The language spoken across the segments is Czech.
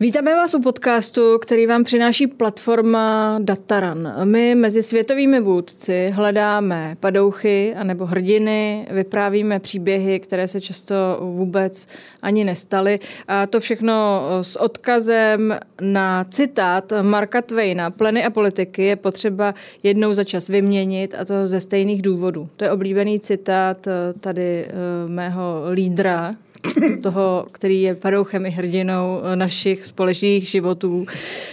Vítáme vás u podcastu, který vám přináší platforma Dataran. My mezi světovými vůdci hledáme padouchy anebo hrdiny, vyprávíme příběhy, které se často vůbec ani nestaly. A to všechno s odkazem na citát Marka Twaina. Pleny a politiky je potřeba jednou za čas vyměnit a to ze stejných důvodů. To je oblíbený citát tady eh, mého lídra, toho, který je padouchem i hrdinou našich společných životů.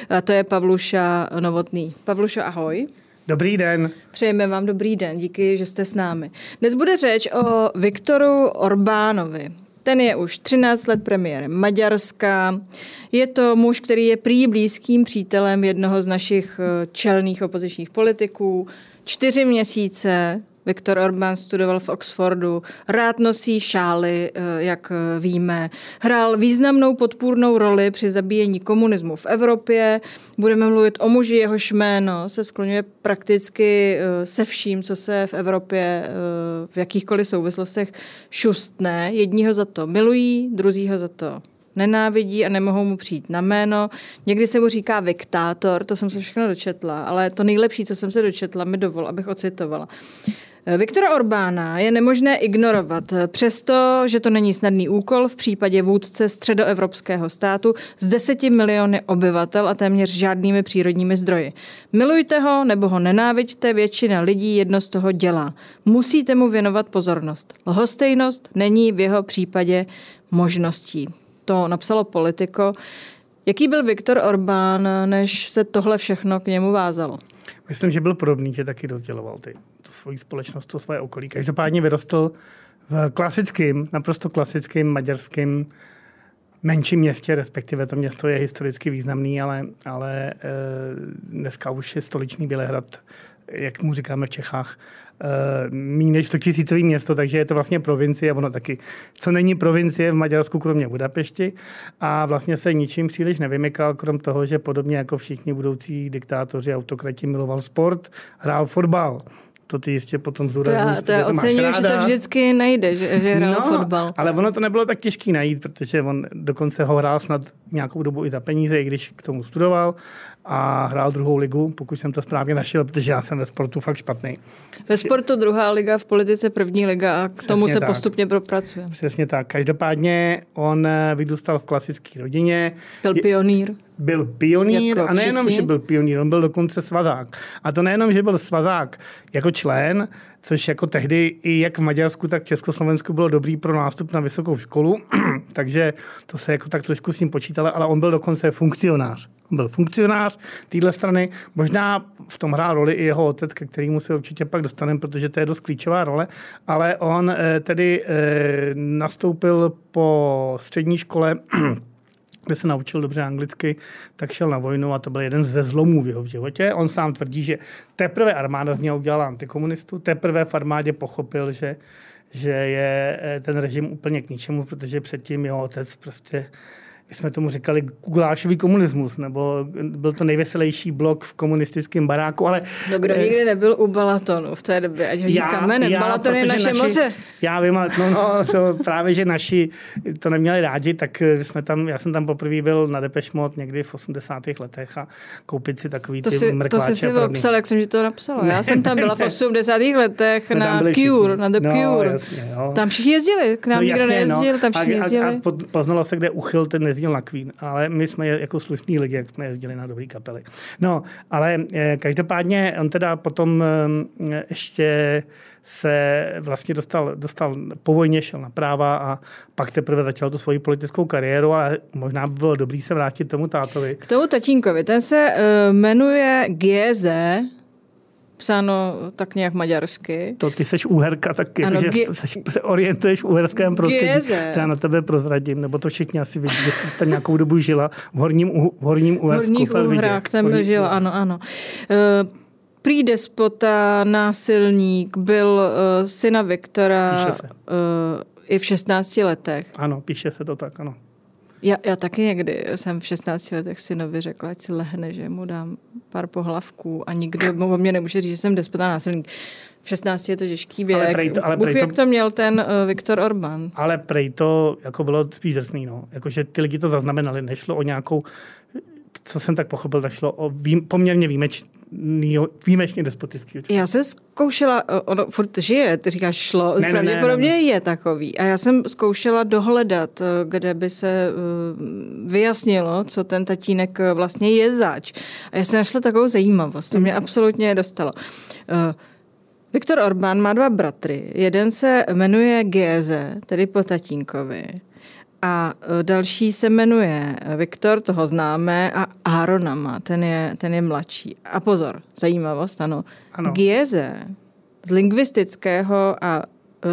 A to je Pavluša Novotný. Pavlušo, ahoj. Dobrý den. Přejeme vám dobrý den, díky, že jste s námi. Dnes bude řeč o Viktoru Orbánovi. Ten je už 13 let premiérem Maďarska. Je to muž, který je prý blízkým přítelem jednoho z našich eh, čelných opozičních politiků. Čtyři měsíce Viktor Orbán studoval v Oxfordu, rád nosí šály, eh, jak víme. Hrál významnou podpůrnou roli při zabíjení komunismu v Evropě. Budeme mluvit o muži, jehož jméno se skloňuje prakticky eh, se vším, co se v Evropě eh, v jakýchkoliv souvislostech šustne. Jedního za to milují, druzího za to nenávidí a nemohou mu přijít na jméno. Někdy se mu říká viktátor, to jsem se všechno dočetla, ale to nejlepší, co jsem se dočetla, mi dovol, abych ocitovala. Viktora Orbána je nemožné ignorovat, přesto, že to není snadný úkol v případě vůdce středoevropského státu s deseti miliony obyvatel a téměř žádnými přírodními zdroji. Milujte ho nebo ho nenáviďte, většina lidí jedno z toho dělá. Musíte mu věnovat pozornost. Lhostejnost není v jeho případě možností. To napsalo Politico. Jaký byl Viktor Orbán, než se tohle všechno k němu vázalo? Myslím, že byl podobný, že taky rozděloval ty, tu svoji společnost, to svoje okolí. Každopádně vyrostl v klasickém, naprosto klasickém maďarském menším městě, respektive to město je historicky významný, ale, ale e, dneska už je stoličný Bělehrad, jak mu říkáme v Čechách, méně než 100 tisícový město, takže je to vlastně provincie, ono taky, co není provincie v Maďarsku, kromě Budapešti. A vlastně se ničím příliš nevymykal, krom toho, že podobně jako všichni budoucí diktátoři, autokrati miloval sport, hrál fotbal. To ty jistě potom zdůrazníš, to, já, to ocením, že to vždycky nejde, že, že hrál no, fotbal. ale ono to nebylo tak těžký najít, protože on dokonce ho hrál snad nějakou dobu i za peníze, i když k tomu studoval a hrál druhou ligu, pokud jsem to správně našel, protože já jsem ve sportu fakt špatný. Ve sportu druhá liga, v politice první liga a k Přesně tomu se tak. postupně propracuje. Přesně tak. Každopádně on eh, vydůstal v klasické rodině. Byl pionýr byl pionýr jako a nejenom, že byl pionýr, on byl dokonce svazák. A to nejenom, že byl svazák jako člen, což jako tehdy i jak v Maďarsku, tak v Československu bylo dobrý pro nástup na vysokou školu, takže to se jako tak trošku s ním počítalo, ale on byl dokonce funkcionář. Byl funkcionář téhle strany, možná v tom hrál roli i jeho otec, ke kterému se určitě pak dostaneme, protože to je dost klíčová role, ale on eh, tedy eh, nastoupil po střední škole kde se naučil dobře anglicky, tak šel na vojnu a to byl jeden ze zlomů v jeho životě. On sám tvrdí, že teprve armáda z něho udělala antikomunistu, teprve v armádě pochopil, že, že je eh, ten režim úplně k ničemu, protože předtím jeho otec prostě my jsme tomu říkali gulášový komunismus, nebo byl to nejveselější blok v komunistickém baráku, ale... No kdo nikdy nebyl u Balatonu v té době, ať hodí kamenem, já, Balaton je naše naši, moře. Já vím, ale no, no, to právě, že naši to neměli rádi, tak jsme tam, já jsem tam poprvé byl na Depešmot někdy v 80. letech a koupit si takový to ty si, To jsi si obsal, jak jsem ti to napsal. Ne, já jsem tam byla ne, v 80. letech na Cure, všichni. na The no, Cure. Jasně, jo. Tam všichni jezdili, k nám no, nikdo jasně, no. nejezdil, no. tam všichni a, jezdili. A, a poznalo se, kde uchyl ten jezdil na Queen, ale my jsme jako slušní lidi, jak jsme jezdili na dobrý kapely. No, ale eh, každopádně on teda potom eh, ještě se vlastně dostal, dostal po vojně, šel na práva a pak teprve začal tu svoji politickou kariéru a možná by bylo dobrý se vrátit tomu tátovi. K tomu tatínkovi, ten se uh, jmenuje Gieze, psáno tak nějak maďarsky. To ty seš úherka, tak ano, že ge- seš, se orientuješ v úherském prostředí. Geze. To já na tebe prozradím, nebo to všichni asi vidí, že jsi tam nějakou dobu žila v horním, v horním Uhersku. V horních Uhrách jsem Horní žila, ano, ano. Uh, prý despota, násilník, byl uh, syna Viktora uh, i v 16 letech. Ano, píše se to tak, ano. Já, já taky někdy jsem v 16 letech synovi řekla, ať si lehne, že mu dám pár pohlavků a nikdo mu o mě nemůže říct, že jsem despota násilník. V 16 je to těžký věk. Ale prej to, ale prej to, jak to měl ten uh, Viktor Orbán. Ale prej to jako bylo spíš drsný, no. Jakože ty lidi to zaznamenali, nešlo o nějakou co jsem tak pochopil, tak šlo o vým, poměrně výjimečný, výjimečně despotický učení. Já jsem zkoušela, ono furt žije, ty říkáš šlo, ne, pravděpodobně ne, ne, ne. je takový. A já jsem zkoušela dohledat, eh, kde by se eh, vyjasnilo, co ten tatínek eh, vlastně je zač. A já jsem našla takovou zajímavost, to mě mm. absolutně dostalo. Viktor Orbán má dva bratry. Jeden se jmenuje Géze, tedy po tatínkovi. A e, další se jmenuje Viktor, toho známe, a Aaronama, ten je, ten je mladší. A pozor, zajímavost, ano. ano. Gieze z lingvistického a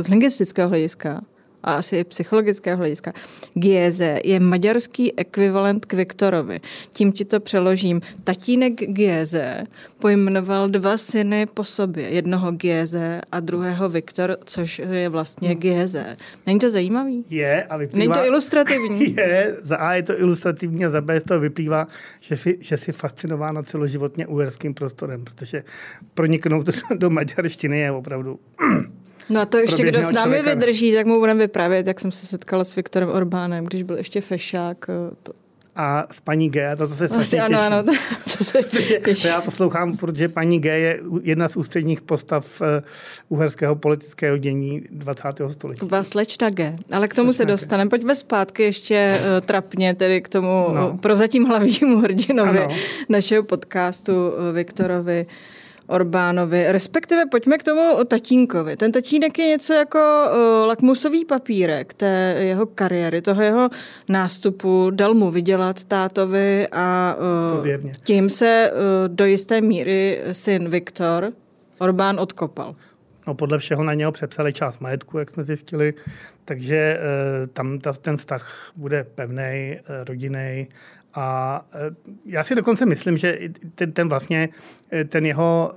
z lingvistického hlediska a asi i psychologického hlediska. Gieze je maďarský ekvivalent k Viktorovi. Tím ti to přeložím. Tatínek Gieze pojmenoval dva syny po sobě. Jednoho Gieze a druhého Viktor, což je vlastně hmm. Gieze. Není to zajímavý? Je a vyplývá... Není to ilustrativní? Je, za A je to ilustrativní a za B z toho vyplývá, že jsi, že jsi fascinována celoživotně uherským prostorem, protože proniknout do maďarštiny je opravdu No a to ještě, kdo s námi člověka. vydrží, tak mu budeme vyprávět, jak jsem se setkala s Viktorem Orbánem, když byl ještě fešák. Eh, to, a s paní G, a to, to se strašně těší. Ano, ano, to se těší. To já poslouchám, protože paní G je jedna z ústředních postav uh, uherského politického dění 20. století. Vás slečna G. Ale k tomu slečna se dostaneme. Pojďme zpátky ještě uh, trapně, tedy k tomu no. prozatím hlavnímu hrdinovi ano. našeho podcastu uh, Viktorovi Orbánovi, respektive pojďme k tomu tatínkovi. Ten tatínek je něco jako uh, lakmusový papírek té jeho kariéry, toho jeho nástupu, dal mu vydělat tátovi a uh, tím se uh, do jisté míry syn Viktor Orbán odkopal. No, podle všeho na něho přepsali část majetku, jak jsme zjistili, takže uh, tam ta, ten vztah bude pevný, uh, rodinný a e, já si dokonce myslím, že ten, ten vlastně, e, ten jeho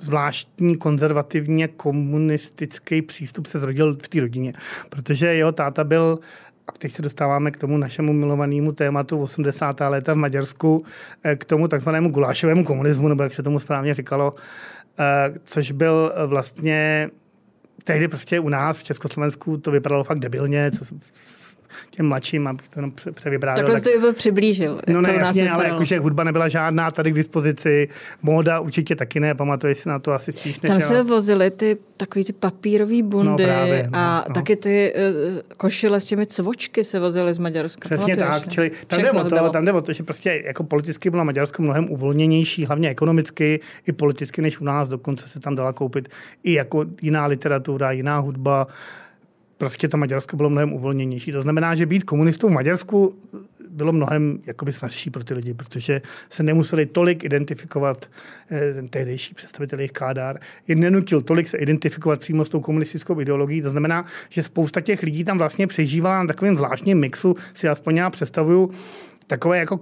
zvláštní konzervativně komunistický přístup se zrodil v té rodině, protože jeho táta byl a teď se dostáváme k tomu našemu milovanému tématu 80. léta v Maďarsku, e, k tomu takzvanému gulášovému komunismu, nebo jak se tomu správně říkalo, což byl vlastně tehdy prostě u nás v Československu to vypadalo fakt debilně, co těm mladším, abych to jenom převybral. Takhle jste to přiblížil. No ne, jasně, ale jakože hudba nebyla žádná tady k dispozici, móda určitě taky ne, pamatuješ si na to asi spíš než... Tam se vozily ty takový ty papírové bundy no, právě, no, a no. taky ty uh, košile s těmi cvočky se vozily z Maďarska. Přesně tak, čili tam jde, o to, tam jde o to, že prostě jako politicky byla Maďarsko mnohem uvolněnější, hlavně ekonomicky i politicky než u nás, dokonce se tam dala koupit i jako jiná literatura, jiná hudba, prostě ta Maďarsko bylo mnohem uvolněnější. To znamená, že být komunistou v Maďarsku bylo mnohem jakoby snazší pro ty lidi, protože se nemuseli tolik identifikovat eh, ten tehdejší představitel jejich kádár. Je nenutil tolik se identifikovat přímo s tou komunistickou ideologií. To znamená, že spousta těch lidí tam vlastně přežívala na takovém zvláštním mixu, si aspoň já představuju, takové jako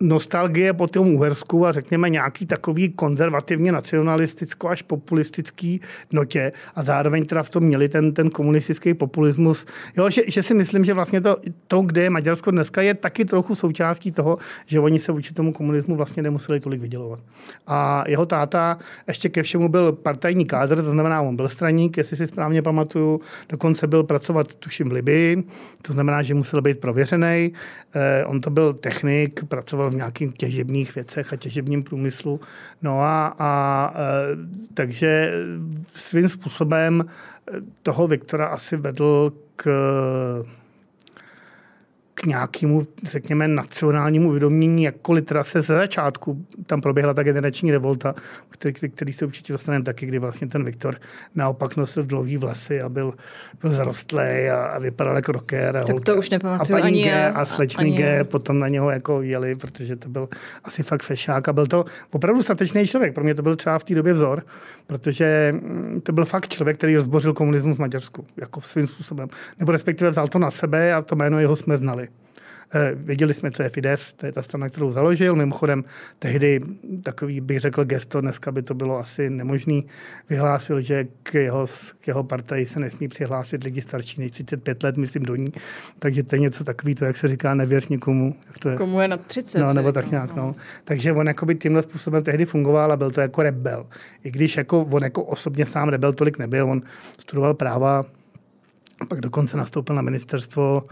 nostalgie po tom Uhersku a řekněme nějaký takový konzervativně nacionalisticko až populistický notě a zároveň teda v tom měli ten, ten komunistický populismus. Jo, že, že, si myslím, že vlastně to, to, kde je Maďarsko dneska, je taky trochu součástí toho, že oni se vůči tomu komunismu vlastně nemuseli tolik vydělovat. A jeho táta ještě ke všemu byl partajní kádr, to znamená, on byl straník, jestli si správně pamatuju, dokonce byl pracovat tuším v Libii, to znamená, že musel být prověřený. Eh, on to byl technik, pracoval v nějakých těžebních věcech a těžebním průmyslu. No a, a e, takže svým způsobem toho Viktora asi vedl k k nějakému, řekněme, nacionálnímu uvědomění, jakkoliv teda se ze začátku tam proběhla ta generační revolta, který, který se určitě dostaneme taky, kdy vlastně ten Viktor naopak nosil dlouhý vlasy a byl, byl zarostlý a, a vypadal jako rocker. A, tak to už nepamatuju a paní ani G já, a slečný G já. potom na něho jako jeli, protože to byl asi fakt fešák a byl to opravdu statečný člověk. Pro mě to byl třeba v té době vzor, protože mm, to byl fakt člověk, který rozbořil komunismus v Maďarsku, jako svým způsobem. Nebo respektive vzal to na sebe a to jméno jeho jsme znali. Eh, věděli jsme, co je Fides, to je ta strana, kterou založil. Mimochodem tehdy takový, bych řekl, gesto, dneska by to bylo asi nemožný, vyhlásil, že k jeho, k jeho partaji se nesmí přihlásit lidi starší než 35 let, myslím do ní. Takže to je něco takový, to jak se říká, nevěř nikomu. Jak to je. Komu je na 30. No, nebo tak nějak, no. Takže on jakoby tímhle způsobem tehdy fungoval a byl to jako rebel. I když jako on jako osobně sám rebel tolik nebyl, on studoval práva, pak dokonce nastoupil na ministerstvo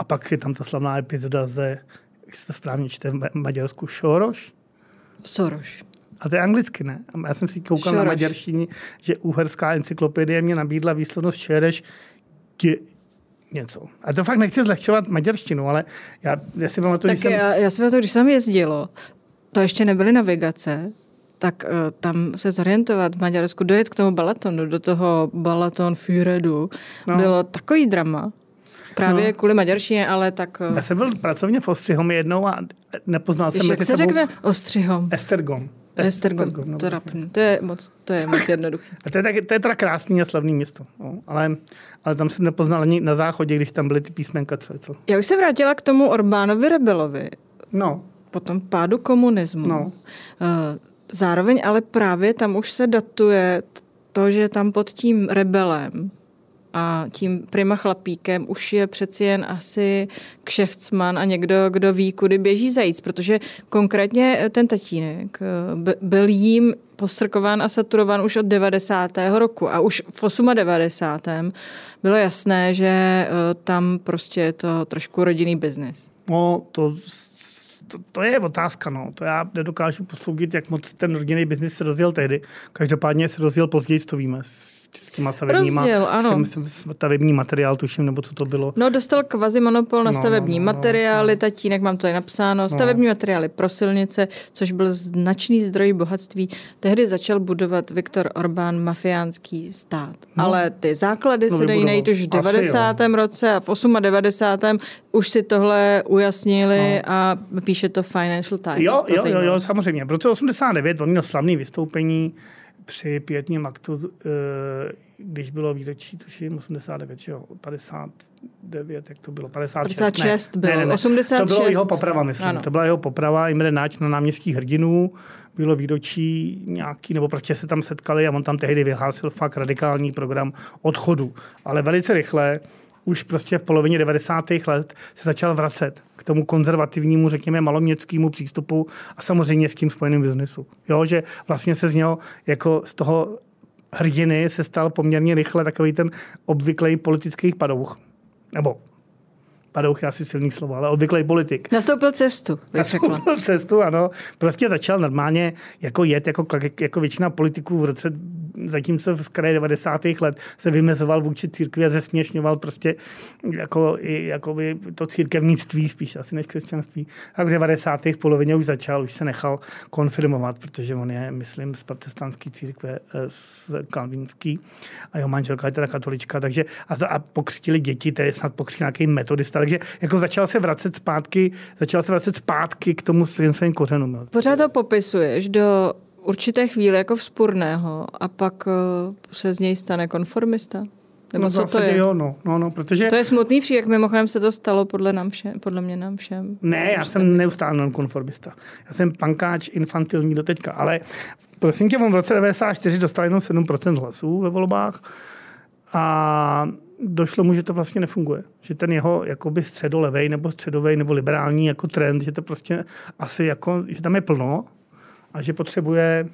a pak je tam ta slavná epizoda ze, jak se to správně čte v Maďarsku, Šoroš? Soroš. A to je anglicky, ne? Já jsem si koukal Šoroš. na maďarštině, že uherská encyklopedie mě nabídla výslovnost Šereš něco. A to fakt nechci zlehčovat maďarštinu, ale já, já si pamatuju, tak jsem... já, já si pamatuju, když jsem jezdilo, to ještě nebyly navigace, tak uh, tam se zorientovat v Maďarsku, dojet k tomu balatonu, do toho balaton Führedu, no. bylo takový drama. Právě no. kvůli maďarštině, ale tak... Uh... Já jsem byl pracovně v Ostřihom jednou a nepoznal jsem jak se řekne Ostřihom? Estergom. Estergom, Estergom no, to, to, je moc, to je moc jednoduché. A to je, tak, to je teda krásný a slavný město. No. Ale, ale tam jsem nepoznal ani na záchodě, když tam byly ty písmenka. Co, co. Já bych se vrátila k tomu Orbánovi Rebelovi. No. Po tom pádu komunismu. No. Uh, Zároveň ale právě tam už se datuje to, že tam pod tím rebelem a tím prima chlapíkem už je přeci jen asi kšeftsman a někdo, kdo ví, kudy běží zajíc, protože konkrétně ten tatínek eh, byl jím postrkován a saturován už od 90. roku a už v 98. bylo jasné, že eh, tam prostě je to trošku rodinný biznis. No, to to, to je otázka, no. To já nedokážu posoudit, jak moc ten rodinný biznis se rozjel tehdy. Každopádně se rozjel později, to víme, s těma stavebníma, Rozděl, ano. S tím, stavební materiál, tuším, nebo co to bylo. No, dostal kvazi monopol na no, stavební no, no, materiály, no. tatínek, mám to tady napsáno, no. stavební materiály pro silnice, což byl značný zdroj bohatství. Tehdy začal budovat Viktor Orbán mafiánský stát. No. Ale ty základy no, se dají najít už v 90. Asi, roce a v 98. už si tohle ujasnili no. a píše to Financial Times. Jo, jo, jo, jo, samozřejmě. V roce 89 on měl slavný vystoupení při pětním aktu, eh, když bylo výročí, tuším, 89, jo, 59, jak to bylo, 56, 56 ne, bylo, ne, ne, ne. 86. To bylo jeho poprava, myslím. Ano. To byla jeho poprava Imre Náč na náměstí hrdinů. Bylo výročí nějaký, nebo prostě se tam setkali a on tam tehdy vyhlásil fakt radikální program odchodu. Ale velice rychle už prostě v polovině 90. let se začal vracet k tomu konzervativnímu, řekněme, maloměckému přístupu a samozřejmě s tím spojeným biznesu. Jo, že vlastně se z něho jako z toho hrdiny se stal poměrně rychle takový ten obvyklý politický padouch. Nebo padouch je asi silný slovo, ale obvyklý politik. Nastoupil cestu, Nastoupil řekla. cestu, ano. Prostě začal normálně jako jet, jako, jako většina politiků v roce zatímco v kraji 90. let se vymezoval vůči církvi a zesměšňoval prostě jako, i, jako by to církevnictví spíš asi než křesťanství. A v 90. v polovině už začal, už se nechal konfirmovat, protože on je, myslím, z protestantské církve, eh, z kalvínský a jeho manželka je teda katolička, takže a, a pokřtili děti, to je snad pokřtil nějaký metodista, takže jako začal se vracet zpátky, začal se vracet zpátky k tomu svým kořenům. Pořád to popisuješ do určité chvíli jako vzpurného a pak uh, se z něj stane konformista? Nebo no, co to je? Jo, no, no, no, protože... To je smutný příběh, mimochodem se to stalo podle, nám všem, podle mě nám všem. Ne, já jsem neustále nonkonformista. Já jsem pankáč infantilní do teďka, ale prosím tě, on v roce 94 dostal jenom 7% hlasů ve volbách a došlo mu, že to vlastně nefunguje. Že ten jeho jakoby středolevej nebo středovej nebo liberální jako trend, že to prostě asi jako, že tam je plno a že potřebuje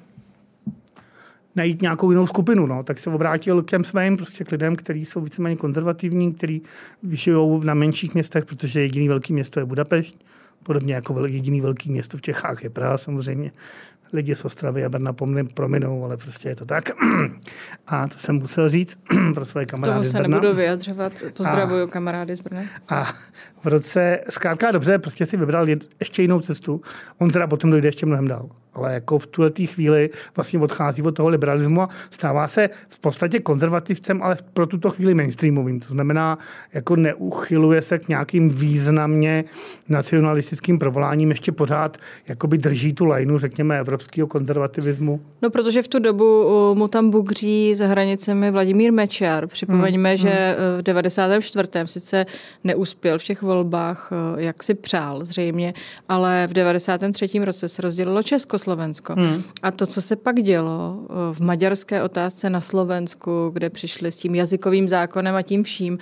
najít nějakou jinou skupinu, no. tak se obrátil k těm svým prostě k lidem, kteří jsou víceméně konzervativní, kteří vyšijou na menších městech, protože jediný velký město je Budapešť, podobně jako jediný velký město v Čechách je Praha samozřejmě. Lidi z Ostravy a Brna prominou, ale prostě je to tak. A to jsem musel říct pro své kamarády Toho se nebudu vyjadřovat. Pozdravuju a, kamarády z Brna. A v roce, zkrátka dobře, prostě si vybral ještě jinou cestu. On teda potom dojde ještě mnohem dál ale jako v tuhle chvíli vlastně odchází od toho liberalismu a stává se v podstatě konzervativcem, ale pro tuto chvíli mainstreamovým. To znamená, jako neuchyluje se k nějakým významně nacionalistickým provoláním, ještě pořád jakoby drží tu lajnu, řekněme, evropského konzervativismu. No, protože v tu dobu mu tam bugří za hranicemi Vladimír Mečar. Připomeňme, hmm, že hmm. v 94. sice neuspěl v těch volbách, eh, jak si přál zřejmě, ale v 93. roce se rozdělilo Československo. Hmm. A to, co se pak dělo eh, v maďarské otázce na Slovensku, kde přišli s tím jazykovým zákonem a tím vším,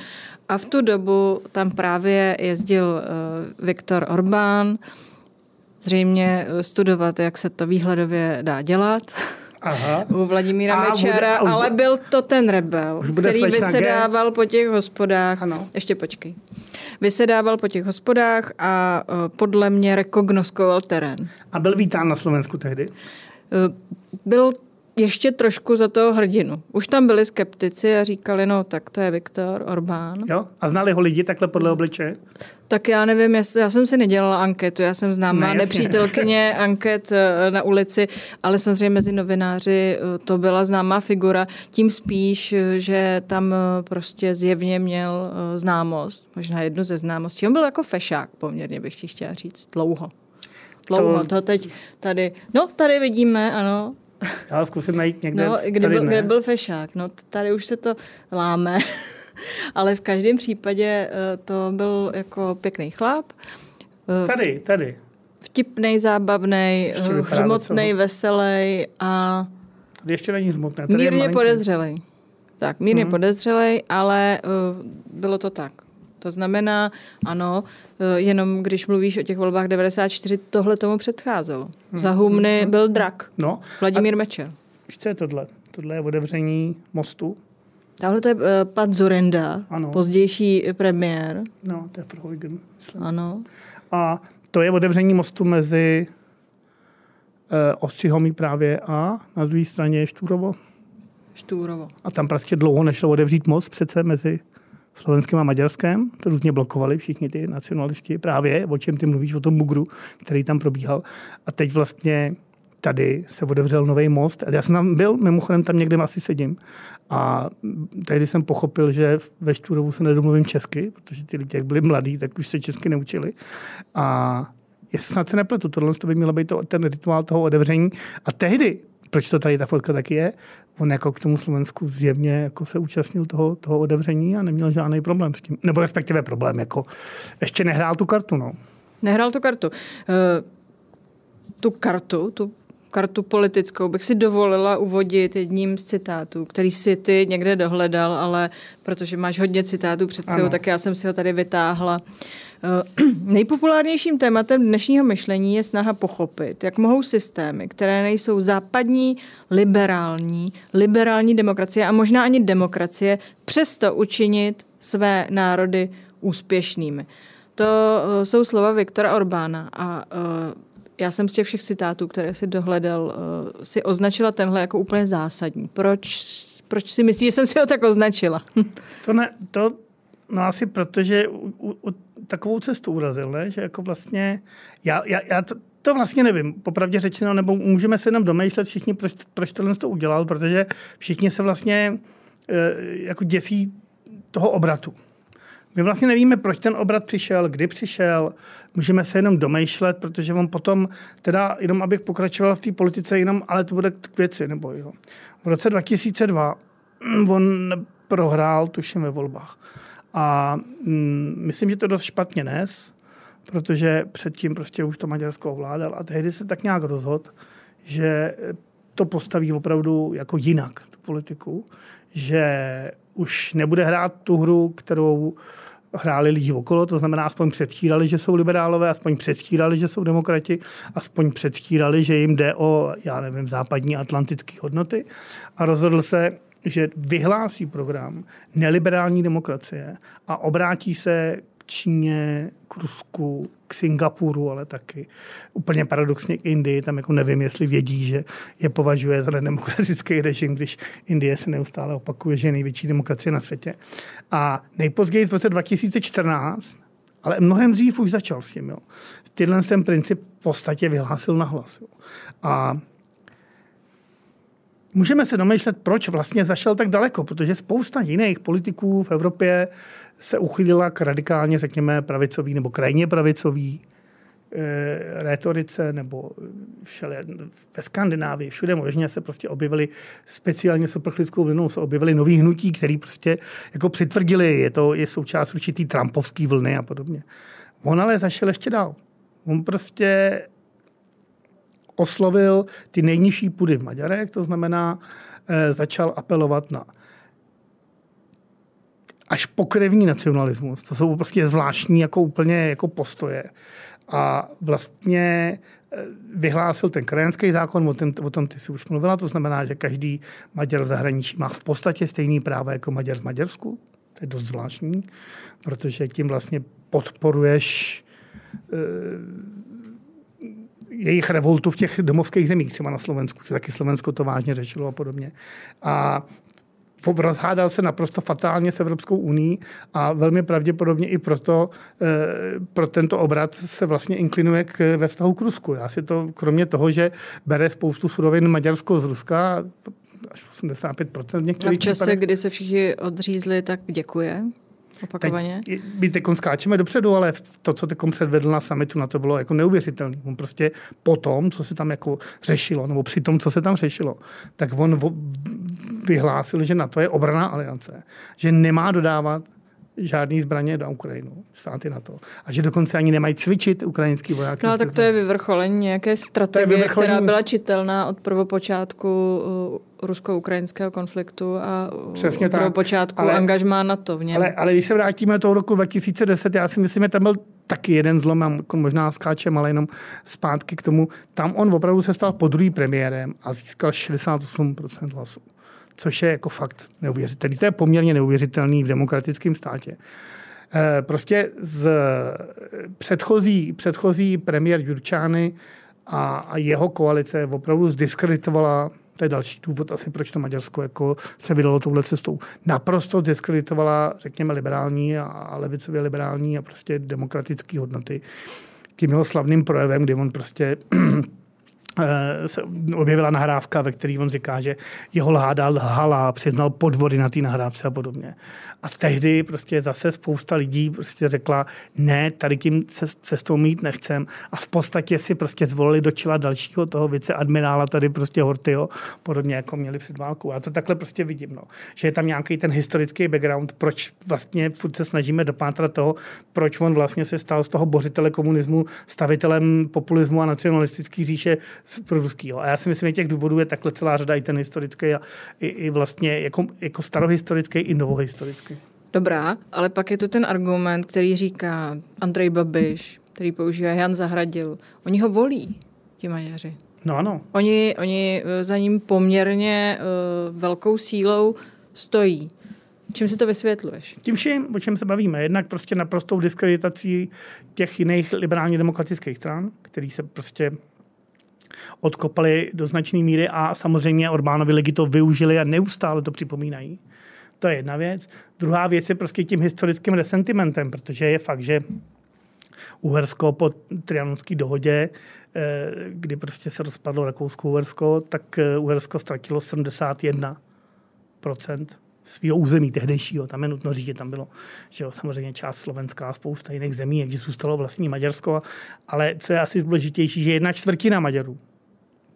a v tu dobu tam právě jezdil uh, Viktor Orbán, zřejmě studovat, jak se to výhledově dá dělat. Aha. u Vladimíra a Mečara, bude, ale byl to ten rebel, který vysedával po těch hospodách. Ano. Ještě počkej. Vysedával po těch hospodách a uh, podle mě rekognoskoval terén. A byl vítán na Slovensku tehdy? Uh, byl ještě trošku za toho hrdinu. Už tam byli skeptici a říkali, no tak to je Viktor Orbán. Jo? A znali ho lidi takhle podle obličeje? Tak já nevím, jestli, já jsem si nedělala anketu, já jsem známá ne, nepřítelkyně anket eh, na ulici, ale samozřejmě mezi novináři eh, to byla známá figura, tím spíš, eh, že tam prostě zjevně měl známost, možná jednu ze známostí. On byl jako fešák poměrně, bych ti chtěla říct, dlouho. Dlouho, to, to teď tady, no tady vidíme, ano, já zkusím najít někde. No, kde, tady byl, kde byl fešák? No, tady už se to láme. Ale v každém případě eh, to byl jako pěkný chlap. Eh, tady, tady. Vtipný, zábavný, eh, hřmotný, veselý a... Tady ještě není hřmotný. Mírně podezřelý. Tak, mírně hmm. podezřelý, ale uh, bylo to tak. To znamená, ano, eh, jenom když mluvíš o těch volbách 94, tohle tomu předcházelo. Hmm. Za humny hmm. byl drak. No. Vladimír. Mečer. Víš, co je tohle? Tohle je otevření mostu. Tahle to je uh, Pat Zurenda, ano. pozdější premiér. No, to je Verheugen, myslím. Ano. A to je otevření mostu mezi uh, Ostřihomí právě a na druhé straně je Štúrovo. Štúrovo. A tam prostě dlouho nešlo otevřít most přece mezi Slovenském a Maďarském. To různě blokovali všichni ty nacionalisti právě, o čem ty mluvíš, o tom bugru, který tam probíhal. A teď vlastně tady se otevřel nový most. Já jsem tam byl, mimochodem tam někde asi sedím. A tehdy jsem pochopil, že ve Štúrovu se nedomluvím česky, protože ty lidi, jak byli mladí, tak už se česky neučili. A je snad se nepletu, tohle by mělo být to, ten rituál toho otevření. A tehdy, proč to tady ta fotka taky je, on jako k tomu Slovensku zjevně jako se účastnil toho, toho otevření a neměl žádný problém s tím. Nebo respektive problém, jako ještě nehrál tu kartu, no. Nehrál tu kartu. Uh, tu kartu, tu kartu politickou bych si dovolila uvodit jedním z citátů, který si ty někde dohledal, ale protože máš hodně citátů před sebou, tak já jsem si ho tady vytáhla. Eh, nejpopulárnějším tématem dnešního myšlení je snaha pochopit, jak mohou systémy, které nejsou západní, liberální, liberální demokracie a možná ani demokracie, přesto učinit své národy úspěšnými. To eh, jsou slova Viktora Orbána a eh, já jsem z těch všech citátů, které si dohledal, si označila tenhle jako úplně zásadní. Proč, proč si myslíš, že jsem si ho tak označila? To, ne, to no asi protože u, u, takovou cestu urazil, ne? že jako vlastně, já, já, já to, to vlastně nevím, popravdě řečeno, nebo můžeme se jenom domýšlet všichni, proč, proč tohle to udělal, protože všichni se vlastně e, jako děsí toho obratu. My vlastně nevíme, proč ten obrat přišel, kdy přišel, můžeme se jenom domýšlet, protože on potom, teda jenom abych pokračoval v té politice, jenom, ale to bude k věci, nebo jo. V roce 2002 on prohrál, tuším, ve volbách. A mm, myslím, že to dost špatně nes, protože předtím prostě už to Maďarsko ovládal a tehdy se tak nějak rozhodl, že to postaví opravdu jako jinak, tu politiku, že už nebude hrát tu hru, kterou hráli lidi okolo, to znamená, aspoň předstírali, že jsou liberálové, aspoň předstírali, že jsou demokrati, aspoň předstírali, že jim jde o, já nevím, západní atlantické hodnoty. A rozhodl se, že vyhlásí program neliberální demokracie a obrátí se Číně, k Rusku, k Singapuru, ale taky úplně paradoxně k Indii. Tam jako nevím, jestli vědí, že je považuje za nedemokratický režim, když Indie se neustále opakuje, že je největší demokracie na světě. A nejpozději v roce 2014 Ale mnohem dřív už začal s tím. Jo. Tyhle ten princip v podstatě vyhlásil nahlas. Jo. A můžeme se domýšlet, proč vlastně zašel tak daleko, protože spousta jiných politiků v Evropě se uchylila k radikálně, řekněme, pravicový nebo krajně pravicový e, retorice nebo všele, ve Skandinávii, všude možně se prostě objevily speciálně s uprchlickou vlnou se objevily nový hnutí, který prostě jako přitvrdili, je to je součást určitý Trumpovský vlny a podobně. On ale zašel ještě dál. On prostě oslovil ty nejnižší půdy v Maďarech, to znamená, e, začal apelovat na až pokrevní nacionalismus. To jsou prostě zvláštní jako úplně jako postoje. A vlastně eh, vyhlásil ten krajanský zákon, o tom, o tom ty si už mluvila, to znamená, že každý Maďar v zahraničí má v podstatě stejný práva jako Maďar v Maďarsku. To je dost zvláštní, protože tím vlastně podporuješ e, jejich revoltu v těch domovských zemích, třeba na Slovensku, že taky Slovensko to vážně řešilo a podobně. A rozhádal se naprosto fatálně s Evropskou uní a velmi pravděpodobně i proto e, pro tento obrat se vlastně inklinuje k, ve vztahu k Rusku. Já si to, kromě toho, že bere spoustu surovin Maďarsko z Ruska, až 85% v některých A v čase, případech. kdy se všichni odřízli, tak děkuje? Opakovaně? Teď, my teď skáčeme dopředu, ale to, co teď předvedl na summitu, na to bylo jako neuvěřitelné. On prostě po tom, co se tam jako řešilo, nebo při tom, co se tam řešilo, tak on vyhlásil, že na to je obraná aliance, že nemá dodávat žádný zbraně do Ukrajinu, státy na to. A že dokonce ani nemají cvičit ukrajinský vojáky. No tak to je vyvrcholení nějaké strategie, vyvrcholení... která byla čitelná od prvopočátku uh, rusko-ukrajinského konfliktu a Přesně prvopočátku ale, angažmá na to v něm. Ale, ale když se vrátíme do toho roku 2010, já si myslím, že tam byl taky jeden zlom, a jako možná skáčem, ale jenom zpátky k tomu. Tam on opravdu se stal po druhý premiérem a získal 68% hlasů což je jako fakt neuvěřitelný. To je poměrně neuvěřitelný v demokratickém státě. Eh, prostě z předchozí, předchozí premiér Jurčány a, a jeho koalice opravdu zdiskreditovala to je další důvod asi, proč to Maďarsko jako se vydalo touhle cestou. Naprosto diskreditovala, řekněme, liberální a levicově liberální a prostě demokratické hodnoty. Tím jeho slavným projevem, kdy on prostě Eh, se objevila nahrávka, ve které on říká, že jeho lháda lhala, přiznal podvody na té nahrávce a podobně. A tehdy prostě zase spousta lidí prostě řekla, ne, tady tím cestou mít nechcem. A v podstatě si prostě zvolili do čela dalšího toho viceadmirála tady prostě Hortyho, podobně jako měli před válkou. Já to takhle prostě vidím, no. že je tam nějaký ten historický background, proč vlastně furt se snažíme dopátrat toho, proč on vlastně se stal z toho bořitele komunismu stavitelem populismu a nacionalistický říše pro ruskýho. A já si myslím, že těch důvodů je takhle celá řada, i ten historický a i, i vlastně jako, jako starohistorický, i novohistorický. Dobrá, ale pak je tu ten argument, který říká Andrej Babiš, který používá Jan Zahradil. Oni ho volí, ti Maďaři. No ano. Oni, oni eh, za ním poměrně uh, velkou sílou stojí. Čím si to vysvětluješ? Tím vším, o čem se bavíme. Jednak prostě naprostou diskreditací těch jiných liberálně demokratických stran, který se prostě odkopali do značné míry a samozřejmě Orbánovi lidi to využili a neustále to připomínají. To je jedna věc. Druhá věc je prostě tím historickým resentimentem, protože je fakt, že Uhersko po trianonské dohodě, eh, kdy prostě se rozpadlo Rakousko-Uhersko, tak eh, Uhersko ztratilo 71 svého území tehdejšího. Tam je nutno říct, že tam bylo že jo, samozřejmě část Slovenská a spousta jiných zemí, jak zůstalo vlastní Maďarsko. Ale co je asi důležitější, že jedna čtvrtina Maďarů,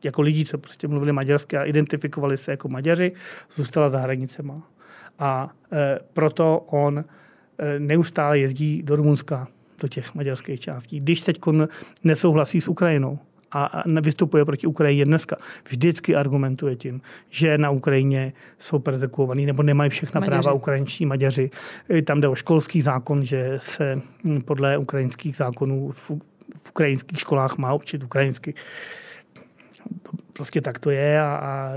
jako lidí, co prostě mluvili maďarsky a identifikovali se jako Maďaři, zůstala za hranicema. A e, proto on e, neustále jezdí do Rumunska, do těch maďarských částí. Když teď nesouhlasí s Ukrajinou, a vystupuje proti Ukrajině dneska, vždycky argumentuje tím, že na Ukrajině jsou persekuovaní nebo nemají všechna Maďaři. práva ukrajinští Maďaři. Tam jde o školský zákon, že se hm, podle ukrajinských zákonů v, v ukrajinských školách má učit ukrajinsky. Prostě tak to je, a, a,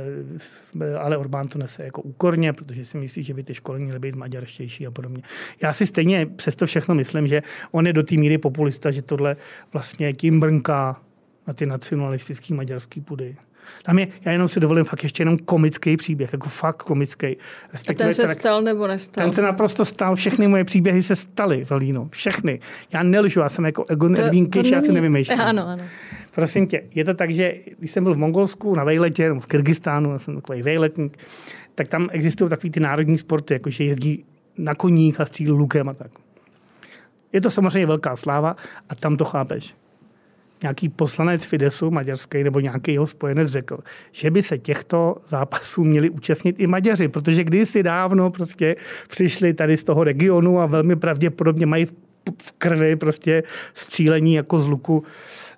ale Orbán to nese jako úkorně, protože si myslí, že by ty školy měly být maďarštější a podobně. Já si stejně přesto všechno myslím, že on je do té míry populista, že tohle vlastně tím brnká na ty nacionalistické maďarské půdy. Tam je, já jenom si dovolím fakt ještě jenom komický příběh, jako fakt komický. A ten se tak, stal nebo nestal? Ten se naprosto stal, všechny moje příběhy se staly, Valíno, všechny. Já nelžu, já jsem jako Egon Edwin já si nevymýšlím. Ano, ano. Prosím tě, je to tak, že když jsem byl v Mongolsku na vejletě, nebo v Kyrgyzstánu, já jsem takový vejletník, tak tam existují takový ty národní sporty, jako že jezdí na koních a střílí lukem a tak. Je to samozřejmě velká sláva a tam to chápeš nějaký poslanec Fidesu maďarský nebo nějaký jeho spojenec řekl, že by se těchto zápasů měli účastnit i Maďaři, protože kdysi dávno prostě přišli tady z toho regionu a velmi pravděpodobně mají v krvi prostě střílení jako z luku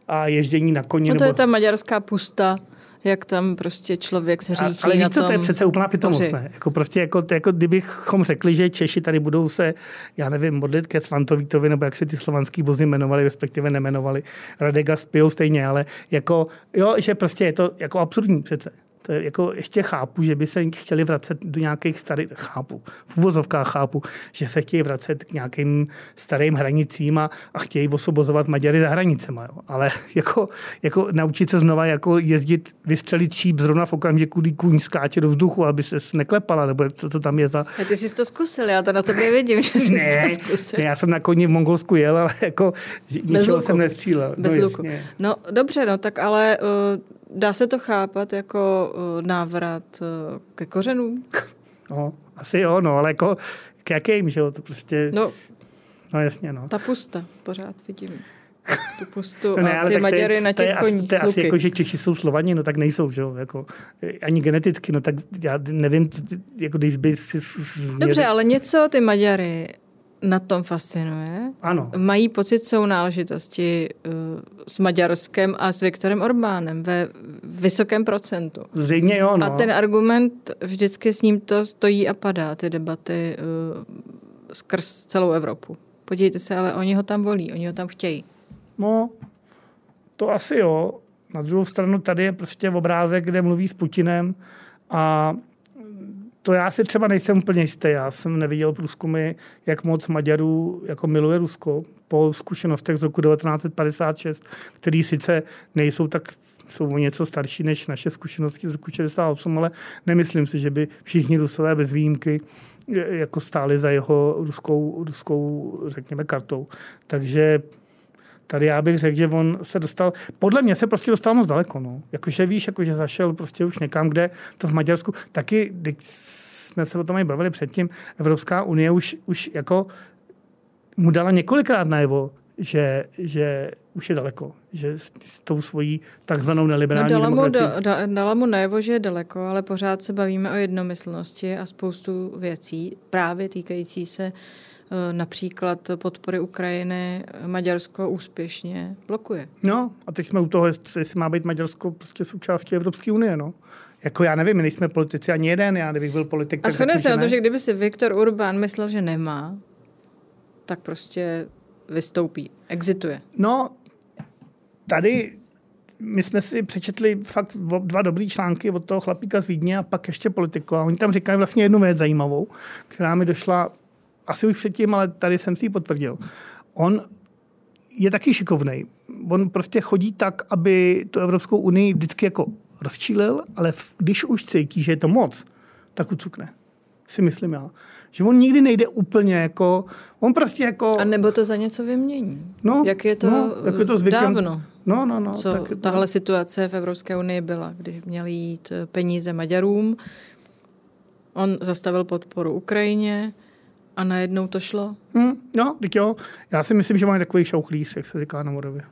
a ježdění na koni. No to nebo... je ta maďarská pusta jak tam prostě člověk se říčí Ale víš co, to je přece úplná pitomost, ne? Jako prostě jako, jako kdybychom řekli, že Češi tady budou se, já nevím, modlit ke Svantovítovi, nebo jak se ty slovanský bozy jmenovali, respektive nemenovali. Radega spijou stejně, ale jako, jo, že prostě je to jako absurdní přece to je jako ještě chápu, že by se chtěli vracet do nějakých starých, chápu, v uvozovkách chápu, že se chtějí vracet k nějakým starým hranicím a, a chtějí osobozovat Maďary za hranicema. Jo. Ale jako, jako naučit se znova jako jezdit, vystřelit šíp zrovna v okamžiku, kdy kůň skáče do vzduchu, aby se neklepala, nebo co to tam je za... A ty jsi to zkusil, já to na tobě vidím, že jsi ne, to zkusil. Ne, já jsem na koni v Mongolsku jel, ale jako ničeho jsem nestřílel. Bez no, luku. No dobře, no tak ale uh, dá se to chápat jako uh, návrat uh, ke kořenům? No, asi jo, no, ale jako k jakým, že jo, to prostě... No, no jasně, no. Ta pusta, pořád vidím. Tu pustu no ne, a ty Maďary na těch koních. To je asi jako, že Češi jsou Slovani, no tak nejsou, že jo, jako, ani geneticky, no tak já nevím, jako když by si... Dobře, ale něco ty Maďary na tom fascinuje. Ano. Mají pocit sounáležitosti uh, s Maďarskem a s Viktorem Orbánem ve vysokém procentu. Zřejmě jo, no. A ten argument vždycky s ním to stojí a padá, ty debaty uh, skrz celou Evropu. Podívejte se, ale oni ho tam volí, oni ho tam chtějí. No, to asi jo. Na druhou stranu tady je prostě obrázek, kde mluví s Putinem a to já si třeba nejsem úplně jistý. Já jsem neviděl průzkumy, jak moc Maďarů jako miluje Rusko po zkušenostech z roku 1956, který sice nejsou tak jsou o něco starší než naše zkušenosti z roku 68, ale nemyslím si, že by všichni Rusové bez výjimky jako stáli za jeho ruskou, ruskou řekněme, kartou. Takže Tady já bych řekl, že on se dostal, podle mě se prostě dostal moc daleko. No. Jakože víš, jakože zašel prostě už někam, kde to v Maďarsku, taky, když jsme se o tom i bavili předtím, Evropská unie už, už jako mu dala několikrát najevo, že, že už je daleko, že s, s tou svojí takzvanou neliberální no, dala. Mu, da, dala mu najevo, že je daleko, ale pořád se bavíme o jednomyslnosti a spoustu věcí, právě týkající se uh, například podpory Ukrajiny Maďarsko úspěšně blokuje. No a teď jsme u toho, jestli má být Maďarsko prostě součástí Evropské unie. No. Jako já nevím, my nejsme politici ani jeden, já kdybych byl politik. A shodne se na to, že kdyby si Viktor Urbán myslel, že nemá, tak prostě vystoupí, exituje. No, tady my jsme si přečetli fakt dva dobrý články od toho chlapíka z Vídně a pak ještě politiku. A oni tam říkají vlastně jednu věc zajímavou, která mi došla asi už předtím, ale tady jsem si ji potvrdil. On je taky šikovný. On prostě chodí tak, aby tu Evropskou unii vždycky jako rozčílil, ale když už cítí, že je to moc, tak ucukne. Si myslím já. Že on nikdy nejde úplně jako, on prostě jako... A nebo to za něco vymění. No, Jak je to, no, jak je to zvykem. dávno? No, no, no. Co tak, tahle no. situace v Evropské unii byla, kdy měli jít peníze Maďarům, on zastavil podporu Ukrajině, a najednou to šlo? Hmm, no, tak jo. Já si myslím, že máme takový šauchlíř, jak se říká na Moravě.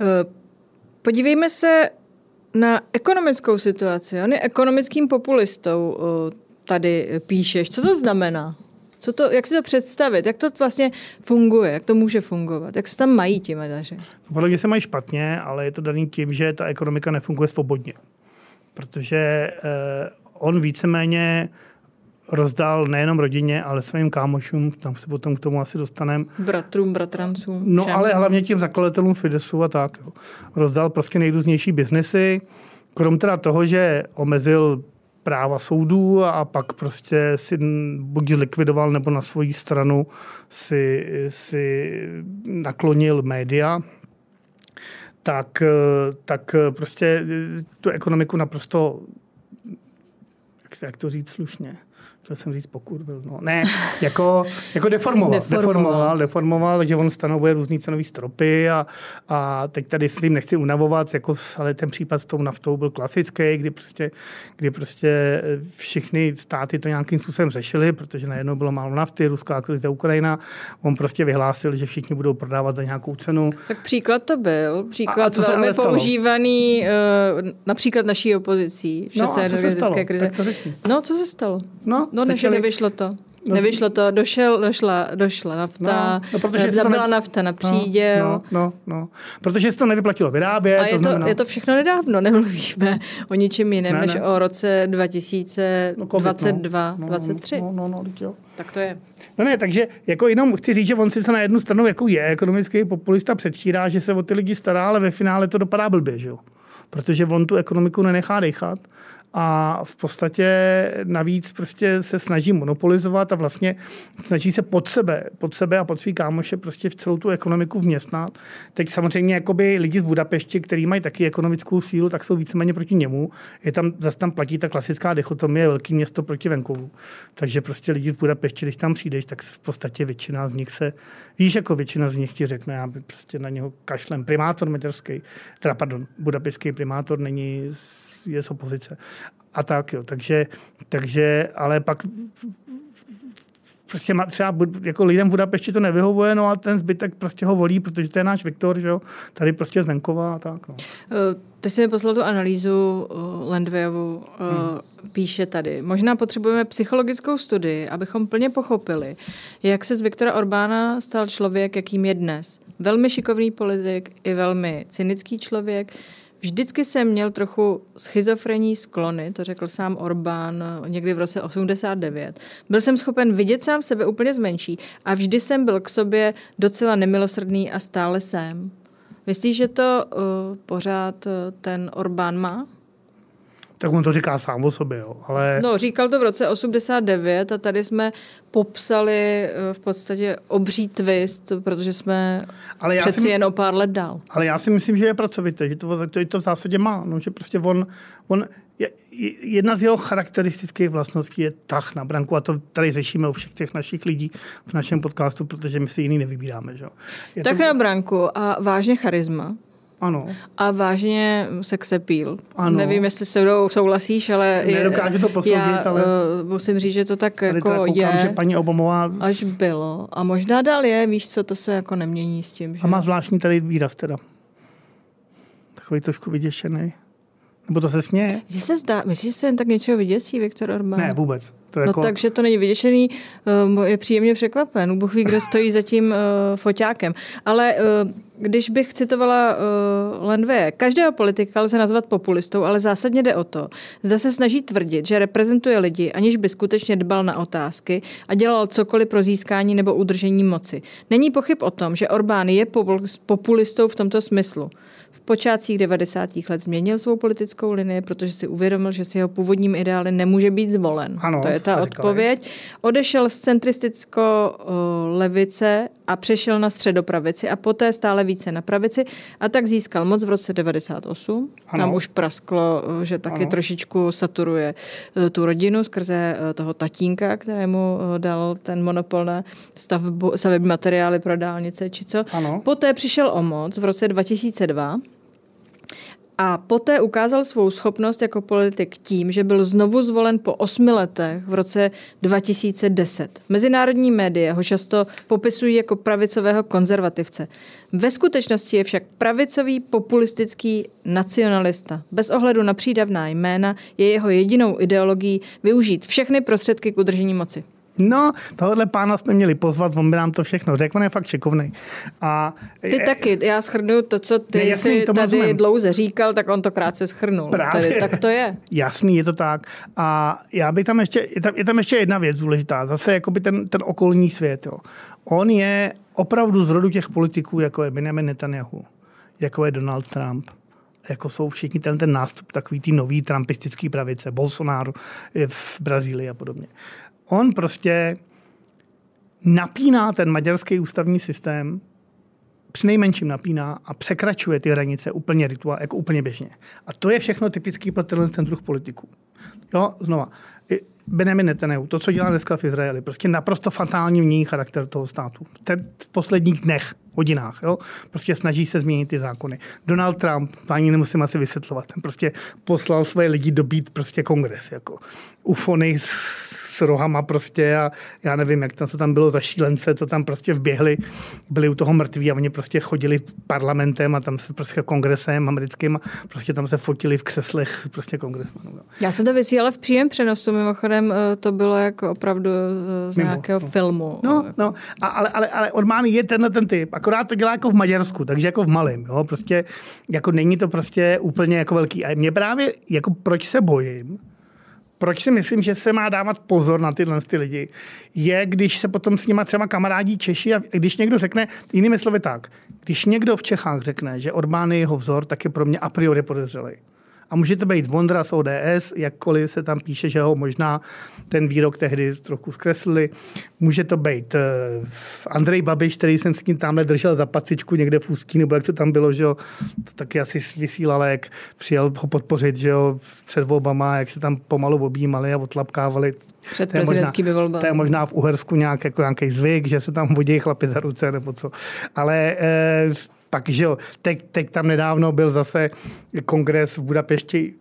Eh, podívejme se na ekonomickou situaci. On je ekonomickým populistou, eh, tady píšeš. Co to znamená? Co to, jak si to představit? Jak to vlastně funguje? Jak to může fungovat? Jak se tam mají ti medaři? No, podle mě se mají špatně, ale je to daný tím, že ta ekonomika nefunguje svobodně. Protože eh, on víceméně rozdál nejenom rodině, ale svým kámošům, tam se potom k tomu asi dostaneme. Bratrům, bratrancům. No všem. ale hlavně tím zakladatelům Fidesu a tak. Jo. Rozdal prostě nejrůznější biznesy, krom teda toho, že omezil práva soudů a pak prostě si buď likvidoval nebo na svoji stranu si, si naklonil média, tak, tak prostě tu ekonomiku naprosto, jak to říct slušně, chtěl jsem říct pokurvil, no ne, jako, jako deformoval, deformoval, deformoval, deformoval, že on stanovuje různý cenový stropy a, a teď tady s tím nechci unavovat, jako, ale ten případ s tou naftou byl klasický, kdy prostě, kdy prostě eh, všechny státy to nějakým způsobem řešili, protože najednou bylo málo nafty, ruská krize, Ukrajina, on prostě vyhlásil, že všichni budou prodávat za nějakou cenu. Tak příklad to byl, příklad a, a co velmi používaný uh, například naší opozicí v no, a co se stalo? krize. No, co se stalo? No, No, než nevyšlo to. No, Nevyšlo to, došel, došla, došla nafta, no, no, protože zabila ne... nafta na příděl. No, no, no, protože se to nevyplatilo vyrábět. A je to, znamená... je to všechno nedávno, nemluvíme o ničem jiném, ne, než ne. o roce 2022, no, COVID, no. 23. No, no, no, no, Tak to je. No ne, takže jako jenom chci říct, že on si se na jednu stranu jako je ekonomický populista, předstírá, že se o ty lidi stará, ale ve finále to dopadá blbě, že jo? Protože on tu ekonomiku nenechá dechat a v podstatě navíc prostě se snaží monopolizovat a vlastně snaží se pod sebe, pod sebe a pod svý kámoše prostě v celou tu ekonomiku vměstnat. Teď samozřejmě jakoby lidi z Budapešti, kteří mají taky ekonomickou sílu, tak jsou víceméně proti němu. Je tam, zase tam platí ta klasická dichotomie velký město proti venkovu. Takže prostě lidi z Budapešti, když tam přijdeš, tak v podstatě většina z nich se, víš, jako většina z nich ti řekne, já by prostě na něho kašlem. Primátor maďarský, teda pardon, budapešský primátor není je z opozice. A tak, jo. Takže, takže ale pak prostě má, třeba jako lidem v Budapešti to nevyhovuje, no a ten zbytek prostě ho volí, protože to je náš Viktor, že jo, tady prostě z venkova a tak. No. Uh, ty jsi mi poslal tu analýzu uh, Landwejovu, uh, hmm. píše tady. Možná potřebujeme psychologickou studii, abychom plně pochopili, jak se z Viktora Orbána stal člověk, jakým je dnes. Velmi šikovný politik i velmi cynický člověk, Vždycky jsem měl trochu schizofrenní sklony, to řekl sám Orbán někdy v roce 89. Byl jsem schopen vidět sám sebe úplně zmenší a vždy jsem byl k sobě docela nemilosrdný a stále jsem. Myslíš, že to uh, pořád uh, ten Orbán má? Tak on to říká sám o sobě, jo. Ale... No, říkal to v roce 89 a tady jsme popsali eh, v podstatě obří twist, protože jsme ale já přeci si, jen o pár let dál. Ale já si myslím, že je pracovité, že to, to, to v zásadě má. No, že prostě on, on je, jedna z jeho charakteristických vlastností je tah na branku a to tady řešíme u všech těch našich lidí v našem podcastu, protože my si jiný nevybíráme. Že? Je tak to... na branku a vážně charisma. Ano. A vážně sex appeal. Ano. Nevím, jestli se mnou souhlasíš, ale... Nedokážu to posoudit, já, ale... Uh, musím říct, že to tak jako koukám, je. že paní Obamová... Až bylo. A možná dál je, víš co, to se jako nemění s tím, že... A má zvláštní tady výraz teda. Takový trošku vyděšený. Nebo to se směje? Že se zdá, myslíš, že se jen tak něčeho vyděsí Viktor Orbán? Ne, vůbec. To no jako... takže to není vyděšený, uh, je příjemně překvapen. Bůh ví, kdo stojí za tím uh, foťákem. Ale uh, když bych citovala uh, Landvé, každého politika lze nazvat populistou, ale zásadně jde o to, zda se snaží tvrdit, že reprezentuje lidi, aniž by skutečně dbal na otázky a dělal cokoliv pro získání nebo udržení moci. Není pochyb o tom, že Orbán je populistou v tomto smyslu. V počátcích 90. let změnil svou politickou linii, protože si uvědomil, že s jeho původním ideály nemůže být zvolen. Ano, to je ta odpověď. Odešel z centristicko levice a přešel na středopravici a poté stále více na pravici a tak získal moc v roce 98. Ano. Tam už prasklo, že taky ano. trošičku saturuje e, tu rodinu skrze e, toho tatínka, kterému e, dal ten monopol na stavbu, stavební materiály pro dálnice či co. Ano. Poté přišel o moc v roce 2002 a poté ukázal svou schopnost jako politik tím, že byl znovu zvolen po osmi letech v roce 2010. Mezinárodní média ho často popisují jako pravicového konzervativce. Ve skutečnosti je však pravicový populistický nacionalista. Bez ohledu na přídavná jména je jeho jedinou ideologií využít všechny prostředky k udržení moci. No, tohle pána jsme měli pozvat, on by nám to všechno řekl, on je fakt šikovný. A, ty je, taky, já schrnu to, co ty ne, jasný, jsi tady rozumím. dlouze říkal, tak on to krátce schrnul. Právě. Tady, tak to je. Jasný, je to tak. A já bych tam ještě, je tam, je tam ještě jedna věc důležitá, zase jakoby ten, ten okolní svět. Jo. On je opravdu z rodu těch politiků, jako je Benjamin Netanyahu, jako je Donald Trump, jako jsou všichni ten, ten nástup takový tý nový trumpistický pravice, Bolsonaro v Brazílii a podobně on prostě napíná ten maďarský ústavní systém přinejmenším napíná a překračuje ty hranice úplně rituál, jako úplně běžně. A to je všechno typický pro tenhle ten druh politiků. Jo, znova. Benjamin Netanyahu, to, co dělá dneska v Izraeli, prostě naprosto fatální vní charakter toho státu. Ten v posledních dnech, hodinách, jo? prostě snaží se změnit ty zákony. Donald Trump, to ani nemusím asi vysvětlovat, ten prostě poslal své lidi dobít prostě kongres, jako ufony s rohama prostě a já nevím, jak tam, co tam bylo za šílence, co tam prostě vběhli, byli u toho mrtví a oni prostě chodili parlamentem a tam se prostě kongresem americkým a prostě tam se fotili v křeslech prostě kongresmanů. Já jsem to vysílala v příjem přenosu, mimochodem eh, to bylo jako opravdu eh, z Mimo, nějakého no. filmu. No, no, a, ale, ale, ale Orbán je tenhle ten typ, akorát to dělá jako v Maďarsku, takže jako v malém, jo, prostě jako není to prostě úplně jako velký. A mě právě, jako proč se bojím, proč si myslím, že se má dávat pozor na tyhle ty lidi, je, když se potom s nima třeba kamarádí Češi a když někdo řekne, jinými slovy tak, když někdo v Čechách řekne, že Orbán je jeho vzor, tak je pro mě a priori podezřelý. A může to být Vondra z ODS, jakkoliv se tam píše, že ho možná ten výrok tehdy trochu zkreslili. Může to být uh, Andrej Babiš, který jsem s ním tamhle držel za pacičku někde v Ústí, nebo jak to tam bylo, že jo, to taky asi vysílal, jak přijel ho podpořit, že jo, před volbama, jak se tam pomalu objímali a otlapkávali. Před prezidentskými volbami. To je možná v Uhersku nějak, jako nějaký zvyk, že se tam vodí chlapi za ruce nebo co. Ale uh, pak, že jo, teď, teď tam nedávno byl zase kongres v Budapešti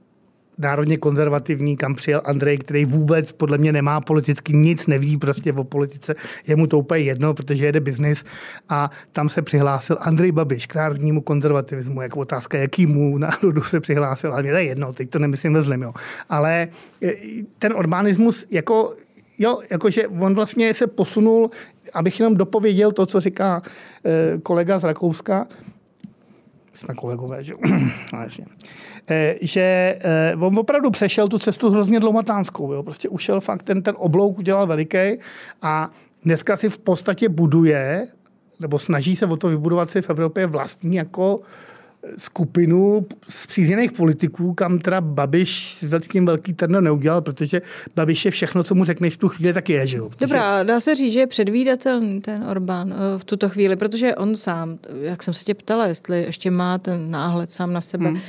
národně konzervativní, kam přijel Andrej, který vůbec podle mě nemá politicky nic, neví prostě o politice, je mu to úplně jedno, protože jede biznis. A tam se přihlásil Andrej Babiš k národnímu konzervativismu, jako otázka, jakýmu národu se přihlásil, ale mě to je jedno, teď to nemyslím ve zlým, jo. Ale e, ten urbanismus, jako Jo, jakože on vlastně se posunul, abych jenom dopověděl to, co říká e, kolega z Rakouska, jsme kolegové, že no, jasně. E, že e, on opravdu přešel tu cestu hrozně dloumatánskou. Jo? Prostě ušel fakt, ten, ten oblouk udělal veliký a dneska si v podstatě buduje, nebo snaží se o to vybudovat si v Evropě vlastní jako skupinu zpřízněných politiků, kam teda Babiš s tím velký trno neudělal, protože Babiš je všechno, co mu řekneš v tu chvíli, tak je, že jo? Protože... Dobrá, dá se říct, že je předvídatelný ten Orbán eh, v tuto chvíli, protože on sám, jak jsem se tě ptala, jestli ještě má ten náhled sám na sebe, hmm.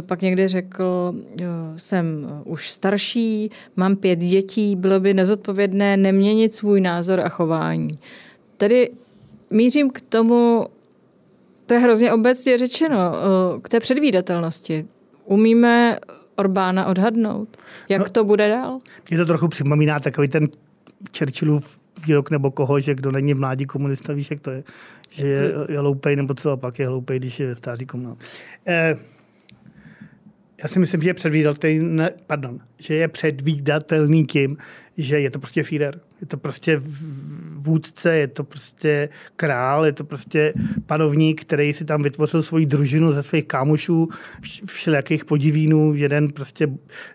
pak někdy řekl, jsem už starší, mám pět dětí, bylo by nezodpovědné neměnit svůj názor a chování. Tedy mířím k tomu, to je hrozně obecně řečeno, k té předvídatelnosti. Umíme Orbána odhadnout? Jak no, to bude dál? Mě to trochu připomíná takový ten Churchillův výrok nebo koho, že kdo není mládí komunista, víš, jak to je, že je, je hloupej, nebo co, a pak je hloupej, když je stáří komunista. Eh, já si myslím, že je předvídatelný, pardon, že je předvídatelný tím, že je to prostě Führer. Je to prostě vůdce, je to prostě král, je to prostě panovník, který si tam vytvořil svoji družinu ze svých kámošů, všelijakých podivínů. Jeden prostě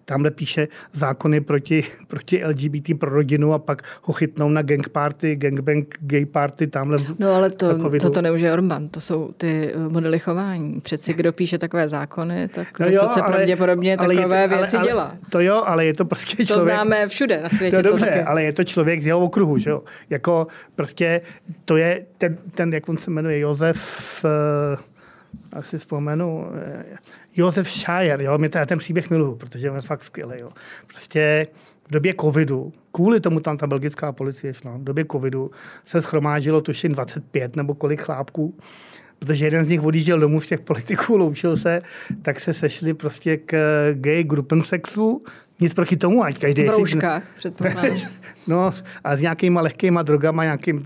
tamhle píše zákony proti, proti LGBT pro rodinu a pak ho chytnou na gang party, gangbang gay party tamhle. No ale to, to, to nemůže Orban, to jsou ty eh, modely chování. Přeci kdo píše takové zákony, tak no jo, ale, pravděpodobně ale takové je, věci ale, dělá. To jo, ale je to prostě člověk... To známe všude na světě. To, to dobře, ale je to člověk z jeho okruhu, že jo? Jako prostě to je ten, ten jak on se jmenuje, Josef, uh, asi vzpomenu, uh, Josef Shire, jo, mě ten příběh miluju, protože je fakt skvělý, jo. Prostě v době covidu, kvůli tomu tam ta belgická policie šla, v době covidu se schromážilo tuším 25 nebo kolik chlápků, protože jeden z nich odjížděl domů z těch politiků, loučil se, tak se sešli prostě k gay sexu, nic proti tomu, ať každý... V rouškách, No, a s nějakýma lehkýma drogama, nějakým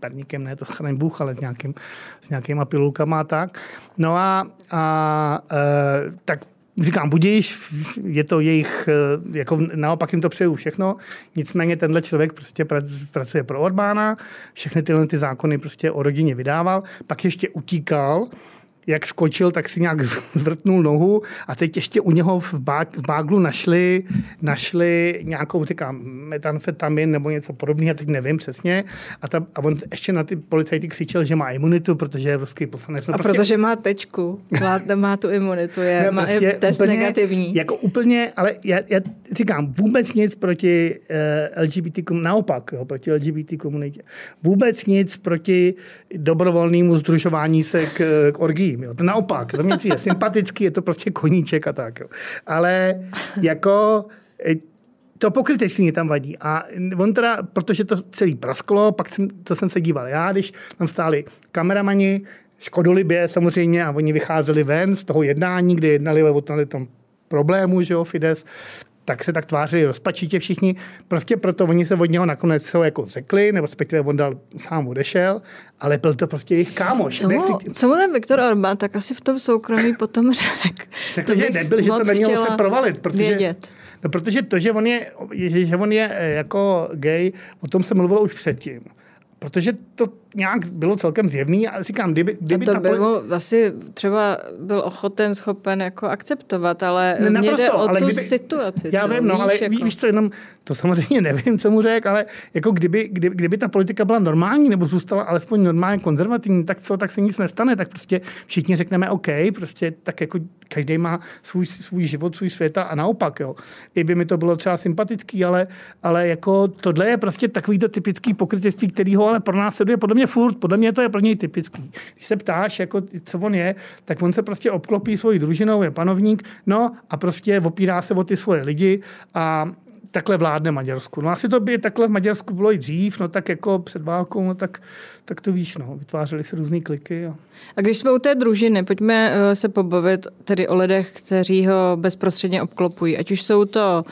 perníkem, ne to chraň Bůh, ale s, nějakým, s nějakýma pilulkama a tak. No a, a e, tak říkám, budíš, je to jejich, e, jako naopak jim to přeju všechno, nicméně tenhle člověk prostě pracuje pro Orbána, všechny tyhle ty zákony prostě o rodině vydával, pak ještě utíkal jak skočil, tak si nějak zvrtnul nohu a teď ještě u něho v, bák, v báglu našli, našli nějakou, říkám, metanfetamin nebo něco podobného, teď nevím přesně. A, ta, a on ještě na ty policajty křičel, že má imunitu, protože je ruský poslanec. No a prostě, protože má tečku, má, má tu imunitu, je, má prostě test úplně, negativní. Jako úplně, ale já, já říkám, vůbec nic proti uh, eh, LGBT komunitě, naopak, jo, proti LGBT komunitě. Vůbec nic proti dobrovolnému združování se k, k orgím. Jo. To naopak, to mě přijde sympatický, je to prostě koníček a tak. Jo. Ale jako e, to pokrytectví tam vadí. A on teda, protože to celý prasklo, pak jsem, to jsem se díval já, když tam stáli kameramani, škodolibě samozřejmě a oni vycházeli ven z toho jednání, kde jednali o tom problému, že jo, Fides, tak se tak tvářili rozpačitě všichni. Prostě proto oni se od něho nakonec ho jako řekli, nebo respektive on dal sám odešel, ale byl to prostě jejich kámoš. Co mu, co mu ten Viktor Orbán tak asi v tom soukromí potom řekl. Řekl, že nebyl, že to nemělo se provalit. Protože, vědět. No, protože to, že on, je, že on je eh, jako gay, o tom se mluvilo už předtím. Protože to nějak bylo celkem zjevný a říkám, kdyby, kdyby to ta... by mu asi třeba byl ochoten, schopen jako akceptovat, ale ne, naprosto, jde o ale tu kdyby, situaci. Já vím, no, víš, ale jako... víš co, jenom to samozřejmě nevím, co mu řekl, ale jako kdyby, kdyby, kdyby ta politika byla normální nebo zůstala alespoň normálně konzervativní, tak co, tak se nic nestane, tak prostě všichni řekneme OK, prostě tak jako každý má svůj, svůj život, svůj světa a naopak, jo. I by mi to bylo třeba sympatický, ale, ale jako tohle je prostě takovýto typický pokrytectví, který ho ale pro nás sleduje podle mě furt, podle mě to je pro něj typický. Když se ptáš, jako, co on je, tak on se prostě obklopí svojí družinou, je panovník, no a prostě opírá se o ty svoje lidi a takhle vládne Maďarsku. No asi to by takhle v Maďarsku bylo i dřív, no tak jako před válkou, no tak, tak to víš, no, vytvářely se různé kliky. A... a když jsme u té družiny, pojďme uh, se pobavit tedy o lidech, kteří ho bezprostředně obklopují, ať už jsou to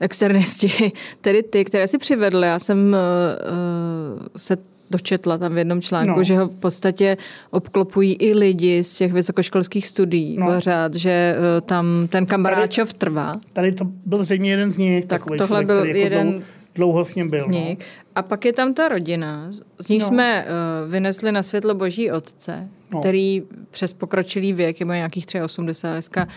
externisti, tedy ty, které si přivedli. Já jsem uh, se dočetla tam v jednom článku, no. že ho v podstatě obklopují i lidi z těch vysokoškolských studií no. pořád, že uh, tam ten Kambráčov trvá. Tady to byl zřejmě jeden z nich. Tak tohle člověk, byl jako jeden dlouho, dlouho s ním byl. Z nich. No. A pak je tam ta rodina, z níž no. jsme uh, vynesli na světlo boží otce, no. který přes pokročilý věk, je nějakých 83 dneska,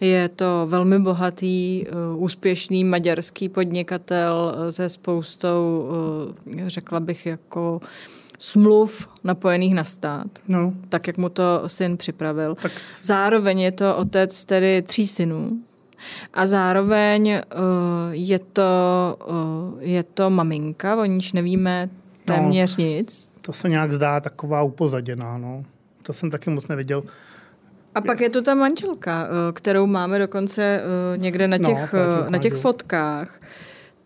je to velmi bohatý, uh, úspěšný maďarský podnikatel uh, se spoustou, uh, řekla bych, jako smluv napojených na stát, no. tak jak mu to syn připravil. Tak... Zároveň je to otec tedy tří synů, a zároveň uh, je, to, uh, je to maminka, o níž nevíme téměř no, nic. To se nějak zdá taková upozaděná, no. To jsem taky moc neviděl. A pak je to ta manželka, eh, kterou máme dokonce někde na no, těch, no, na těch fotkách.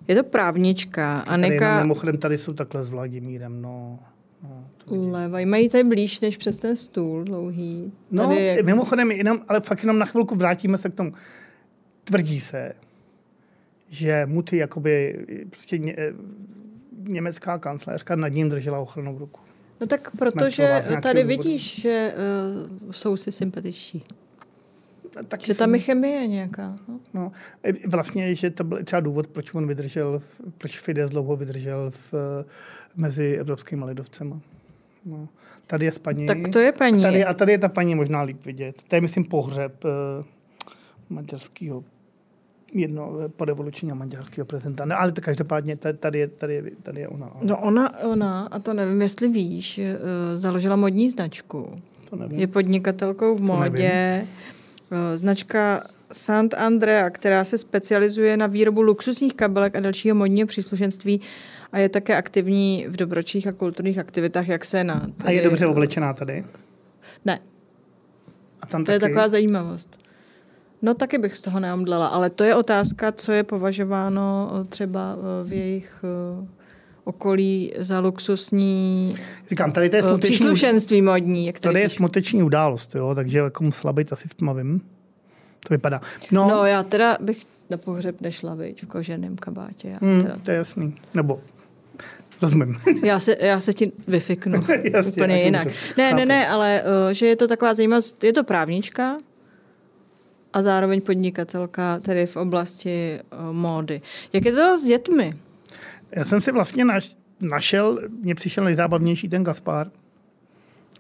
Je to právnička. Anika... Tady, mimochodem tady jsou takhle s Vladimírem, no. no Levaj, mají tady blíž než přes ten stůl dlouhý. No, tady no, jak... mimochodem, jenom, ale fakt jenom na chvilku vrátíme se k tomu tvrdí se, že Muty jakoby prostě ně, německá kancléřka nad ním držela ochranou ruku. No tak protože tady důvodu. vidíš, že uh, jsou si sympatičtí. Taky že tam je chemie nějaká. No. no. Vlastně, že to byl třeba důvod, proč on vydržel, proč Fidesz dlouho vydržel v, mezi evropskými lidovcemi. No. Tady je s paní. Tak to je paní. Tady, a tady je ta paní možná líp vidět. To je, myslím, pohřeb uh, maďarského jedno porevolučního maďarského prezidenta. No, ale to každopádně tady je, tady je, tady je ona, ona. No ona, ona, a to nevím, jestli víš, eh, založila modní značku. To nevím. Je podnikatelkou v módě. Eh, značka Sant Andrea, která se specializuje na výrobu luxusních kabelek a dalšího modního příslušenství a je také aktivní v dobročích a kulturních aktivitách, jak se na... Tady... A je dobře oblečená tady? Ne. A tam to taky? je taková zajímavost. No taky bych z toho neomdlela, ale to je otázka, co je považováno eh, třeba eh, v jejich eh, okolí za luxusní Říkám, tady to je smuteční, příslušenství modní. Jak tady je smuteční událost, jo, takže jako musela být asi v tmavém. To vypadá. No, no já teda bych na pohřeb nešla, viď, v koženém kabátě. Já hmm, to je jasný. Nebo Rozumím. Já se, já se ti vyfiknu Jasně, úplně jinak. Ne, ne, ne, ale uh, že je to taková zajímavost, je to právnička, a zároveň podnikatelka tedy v oblasti uh, módy. Jak je to s dětmi? Já jsem si vlastně naš, našel, mně přišel nejzábavnější ten Gaspar,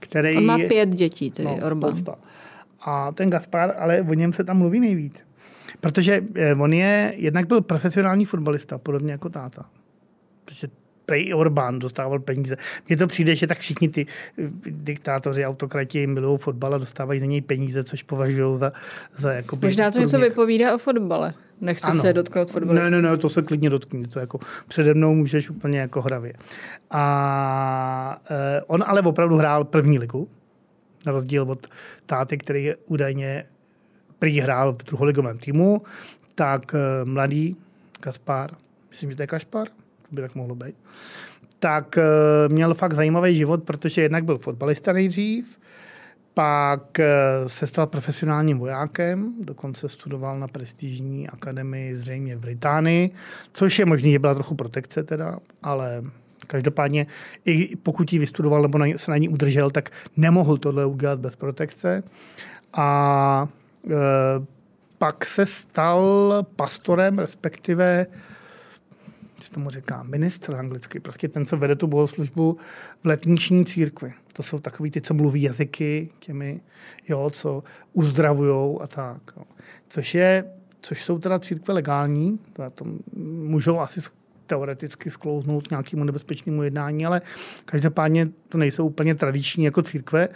který... On má pět dětí, tedy no, Orbán. Spousta. A ten Gaspar, ale o něm se tam mluví nejvíc. Protože eh, on je, jednak byl profesionální fotbalista, podobně jako táta. Protože prej Orbán dostával peníze. Mně to přijde, že tak všichni ty eh, diktátoři, autokrati milují fotbal a dostávají za něj peníze, což považují za, za jako Možná to něco vypovídá o fotbale. Nechci ano. se dotknout fotbalu. Ne, ne, ne, to se klidně dotkni. To jako přede mnou můžeš úplně jako hravě. A eh, on ale opravdu hrál první ligu, na rozdíl od táty, který je údajně prý hrál v druholigovém týmu, tak eh, mladý Kaspar, myslím, že to je Kašpar, by tak mohlo být, tak eh, měl fakt zajímavý život, protože jednak byl fotbalista nejdřív, pak eh, se stal profesionálním vojákem, dokonce studoval na prestižní akademii zřejmě v Británii, což je možný, že byla trochu protekce teda, ale každopádně i pokud ji vystudoval nebo se na ní udržel, tak nemohl tohle udělat bez protekce. A e, pak se stal pastorem, respektive co tomu říká, ministr anglicky, prostě ten, co vede tu bohoslužbu v letniční církvi. To jsou takový ty, co mluví jazyky těmi, jo, co uzdravujou a tak. Jo. Což je, což jsou teda církve legální, to, to můžou asi teoreticky sklouznout nějakému nebezpečnému jednání, ale každopádně to nejsou úplně tradiční jako církve.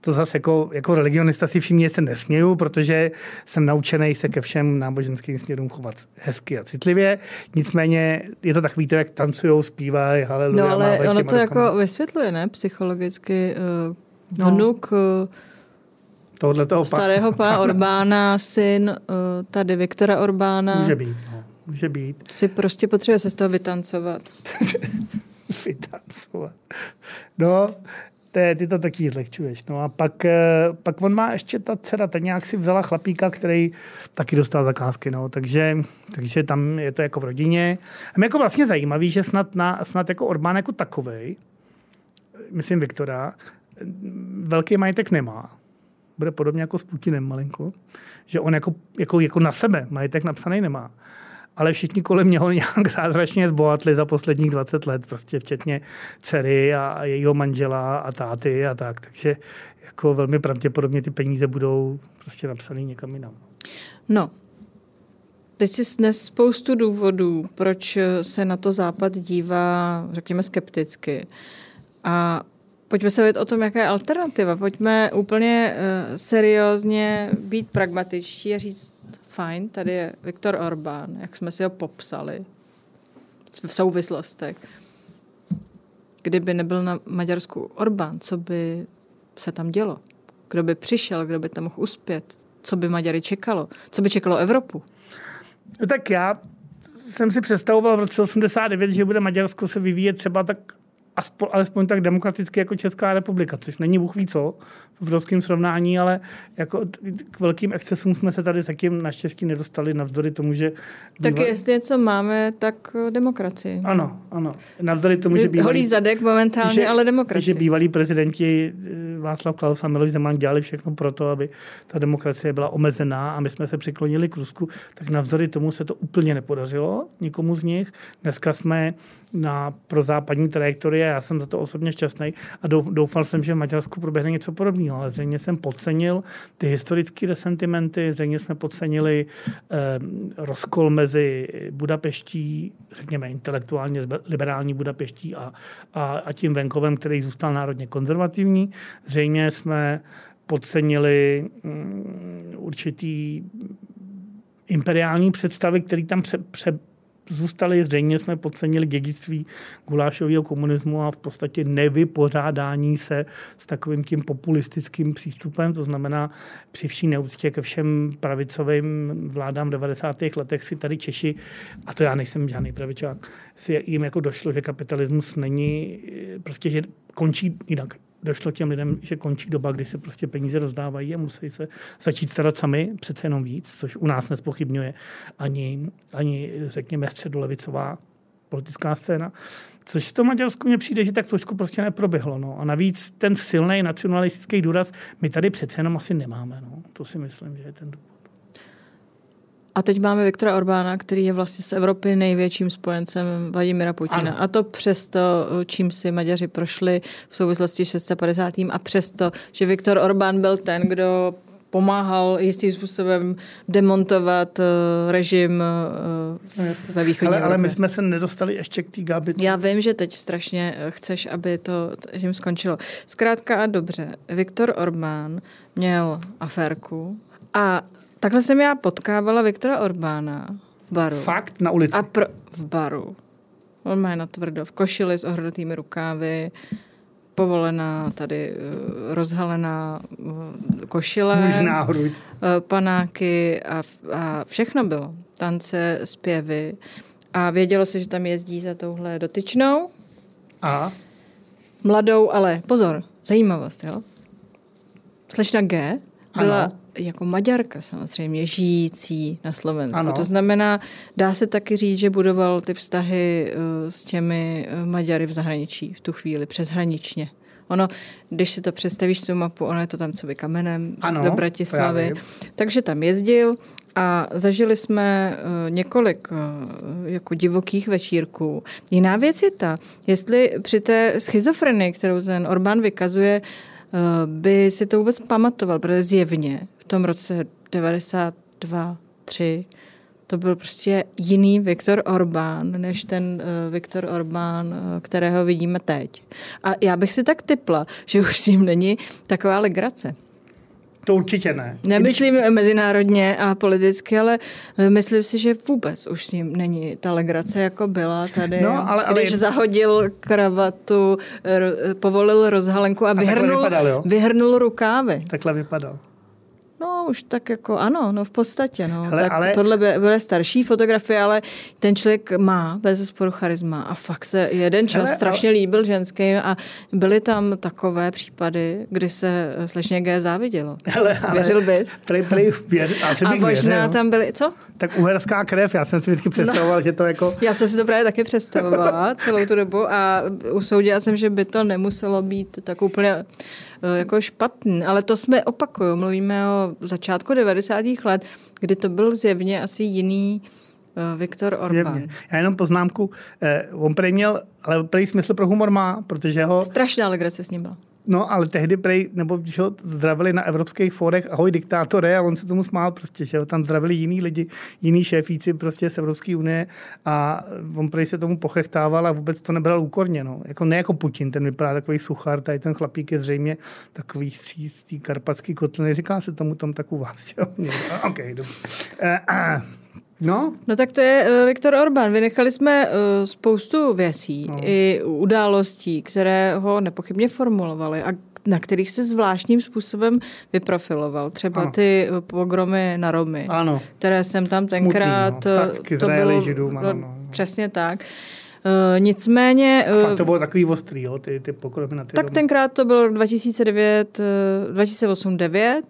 To zase jako, jako religionista si všimně se nesměju, protože jsem naučený se ke všem náboženským směrům chovat hezky a citlivě. Nicméně je to takový to, jak tancují, zpívají, haleluja. No ale ono to jako vysvětluje, ne? Psychologicky uh, vnuk uh, Tohle toho starého pana Orbána, syn uh, tady Viktora Orbána. Může být, no může být. Si prostě potřebuje se z toho vytancovat. vytancovat. No, te, ty to taky zlehčuješ. No a pak, eh, pak on má ještě ta dcera, ta nějak si vzala chlapíka, který taky dostal zakázky, no, takže, takže tam je to jako v rodině. A mě jako vlastně zajímavý, že snad, na, snad jako Orbán jako takovej, myslím Viktora, velký majetek nemá. Bude podobně jako s Putinem malinko, že on jako, jako, jako na sebe majetek napsaný nemá ale všichni kolem něho nějak zázračně zbohatli za posledních 20 let, prostě včetně dcery a jejího manžela a táty a tak. Takže jako velmi pravděpodobně ty peníze budou prostě napsané někam jinam. No, Teď si dnes spoustu důvodů, proč se na to Západ dívá, řekněme, skepticky. A pojďme se vědět o tom, jaká je alternativa. Pojďme úplně uh, seriózně být pragmatičtí a říct, fajn, tady je Viktor Orbán, jak jsme si ho popsali v souvislostech. Kdyby nebyl na Maďarsku Orbán, co by se tam dělo? Kdo by přišel, kdo by tam mohl uspět? Co by Maďary čekalo? Co by čekalo Evropu? No tak já jsem si představoval v roce 89, že bude Maďarsko se vyvíjet třeba tak aspoň, alespoň tak demokraticky jako Česká republika, což není Bůh ví co v evropském srovnání, ale jako k velkým excesům jsme se tady zatím naštěstí nedostali navzdory tomu, že... Tak býval... jestli něco máme, tak demokracii. Ano, ano. Navzdory tomu, že bývalý... Holý zadek momentálně, že, ale demokracie. Že bývalí prezidenti eh, Václav Klaus a Miloš Zeman dělali všechno pro to, aby ta demokracie byla omezená a my jsme se přiklonili k Rusku, tak navzdory tomu se to úplně nepodařilo nikomu z nich. Dneska jsme na prozápadní trajektorie, já jsem za to osobně šťastný a doufal jsem, že v Maďarsku proběhne něco podobného, ale zřejmě jsem podcenil ty historické resentimenty, zřejmě jsme podcenili eh, rozkol mezi Budapeští, řekněme intelektuálně liberální Budapeští a, a, a tím venkovem, který zůstal národně konzervativní. Zřejmě jsme podcenili mm, určitý imperiální představy, které tam pře, pře, zůstali. Zřejmě jsme podcenili dědictví gulášového komunismu a v podstatě nevypořádání se s takovým tím populistickým přístupem. To znamená, při vší neúctě ke všem pravicovým vládám v 90. letech si tady Češi, a to já nejsem žádný pravičák, si jim jako došlo, že kapitalismus není, prostě, že končí jinak došlo těm lidem, že končí doba, kdy se prostě peníze rozdávají a musí se začít starat sami, přece jenom víc, což u nás nespochybňuje ani, ani řekněme, středolevicová politická scéna. Což v tom Maďarsku mně přijde, že tak trošku prostě neproběhlo. No. A navíc ten silný nacionalistický důraz my tady přece jenom asi nemáme. No. To si myslím, že je ten důvod. A teď máme Viktora Orbána, který je vlastně z Evropy největším spojencem Vladimira Putina. Ano. A to přesto, čím si Maďaři prošli v souvislosti s 650. a přesto, že Viktor Orbán byl ten, kdo pomáhal jistým způsobem demontovat uh, režim uh, ve východní ale, ale my jsme se nedostali ještě k té Gabi. Já vím, že teď strašně chceš, aby to tím skončilo. Zkrátka a dobře, Viktor Orbán měl aférku a takhle jsem já potkávala Viktora Orbána v baru. Fakt? Na ulici? A pro, v baru. On má na tvrdo, v košili s ohrnutými rukávy, povolená tady eh, rozhalená eh, košile, Možná hruď. Eh, panáky a, a všechno bylo. Tance, zpěvy. A vědělo se, že tam jezdí za touhle dotyčnou. A? Mladou, ale pozor, zajímavost, jo. Slečna G byla ano. jako Maďarka samozřejmě, žijící na Slovensku. Ano. To znamená, dá se taky říct, že budoval ty vztahy uh, s těmi uh, Maďary v zahraničí v tu chvíli, přeshraničně. Ono, když si to představíš, tu mapu, ono je to tam co by kamenem ano, do Bratislavy. Právě. Takže tam jezdil a zažili jsme uh, několik uh, jako divokých večírků. Jiná věc je ta, jestli při té schizofrenii, kterou ten Orbán vykazuje, Eh, by si to vůbec pamatoval, protože zjevně v tom roce 92, 3 to byl prostě jiný Viktor Orbán, než ten uh, Viktor Orbán, uh, kterého vidíme teď. A já bych si tak typla, že už s ním není taková legrace. To určitě ne. Nemyslím Když... mezinárodně a politicky, ale eh, myslím si, že vůbec už s ním není ta legrace, jako byla tady. No, ale, ale když zahodil kravatu, povolil rozhalenku a, a vyhrnul, vypadal, vyhrnul rukávy. Takhle vypadal. No, už tak jako ano, no v podstatě. No. Hele, tak ale... Tohle bude starší fotografie, ale ten člověk má bez sporu charisma a fakt se jeden čas Hele, strašně ale... líbil ženským a byly tam takové případy, kdy se slečně G závidělo. Hele, ale... Věřil bys? Prej, prej, věř, asi bych a možná věřil. tam byly, co? Tak uherská krev, já jsem si vždycky představoval, no, že to jako... Já jsem si to právě taky představovala celou tu dobu a usoudila jsem, že by to nemuselo být tak úplně Eh, jako špatný, ale to jsme opakuju, mluvíme o začátku 90. let, kdy to byl zjevně asi jiný eh, Viktor Orbán. Zjevně. Já jenom poznámku, eh, on prej měl, ale prej smysl pro humor má, protože ho... Strašná legrace s ním byla. No, ale tehdy prej, nebo když ho zdravili na evropských fórech, ahoj diktátore, a on se tomu smál prostě, že ho tam zdravili jiní lidi, jiní šéfíci prostě z Evropské unie a on prej se tomu pochechtával a vůbec to nebral úkorně, no. Jako ne jako Putin, ten vypadá takový suchar, tady ten chlapík je zřejmě takový stříc té karpatské kotliny, říká se tomu tam tak u vás, jo? OK, dobře. Uh, uh. No. no tak to je uh, Viktor Orbán. Vynechali jsme uh, spoustu věcí no. i událostí, které ho nepochybně formulovaly a na kterých se zvláštním způsobem vyprofiloval. Třeba ano. ty eh, pogromy na Romy, ano. které jsem tam tenkrát... Smutný, no. to bylo, židům, ano, no. Přesně tak. Uh, nicméně... Uh, fakt to bylo takový ostrý, jo, ty, ty pokromy na ty Tak domy. tenkrát to bylo 2009, uh, 2008-2009.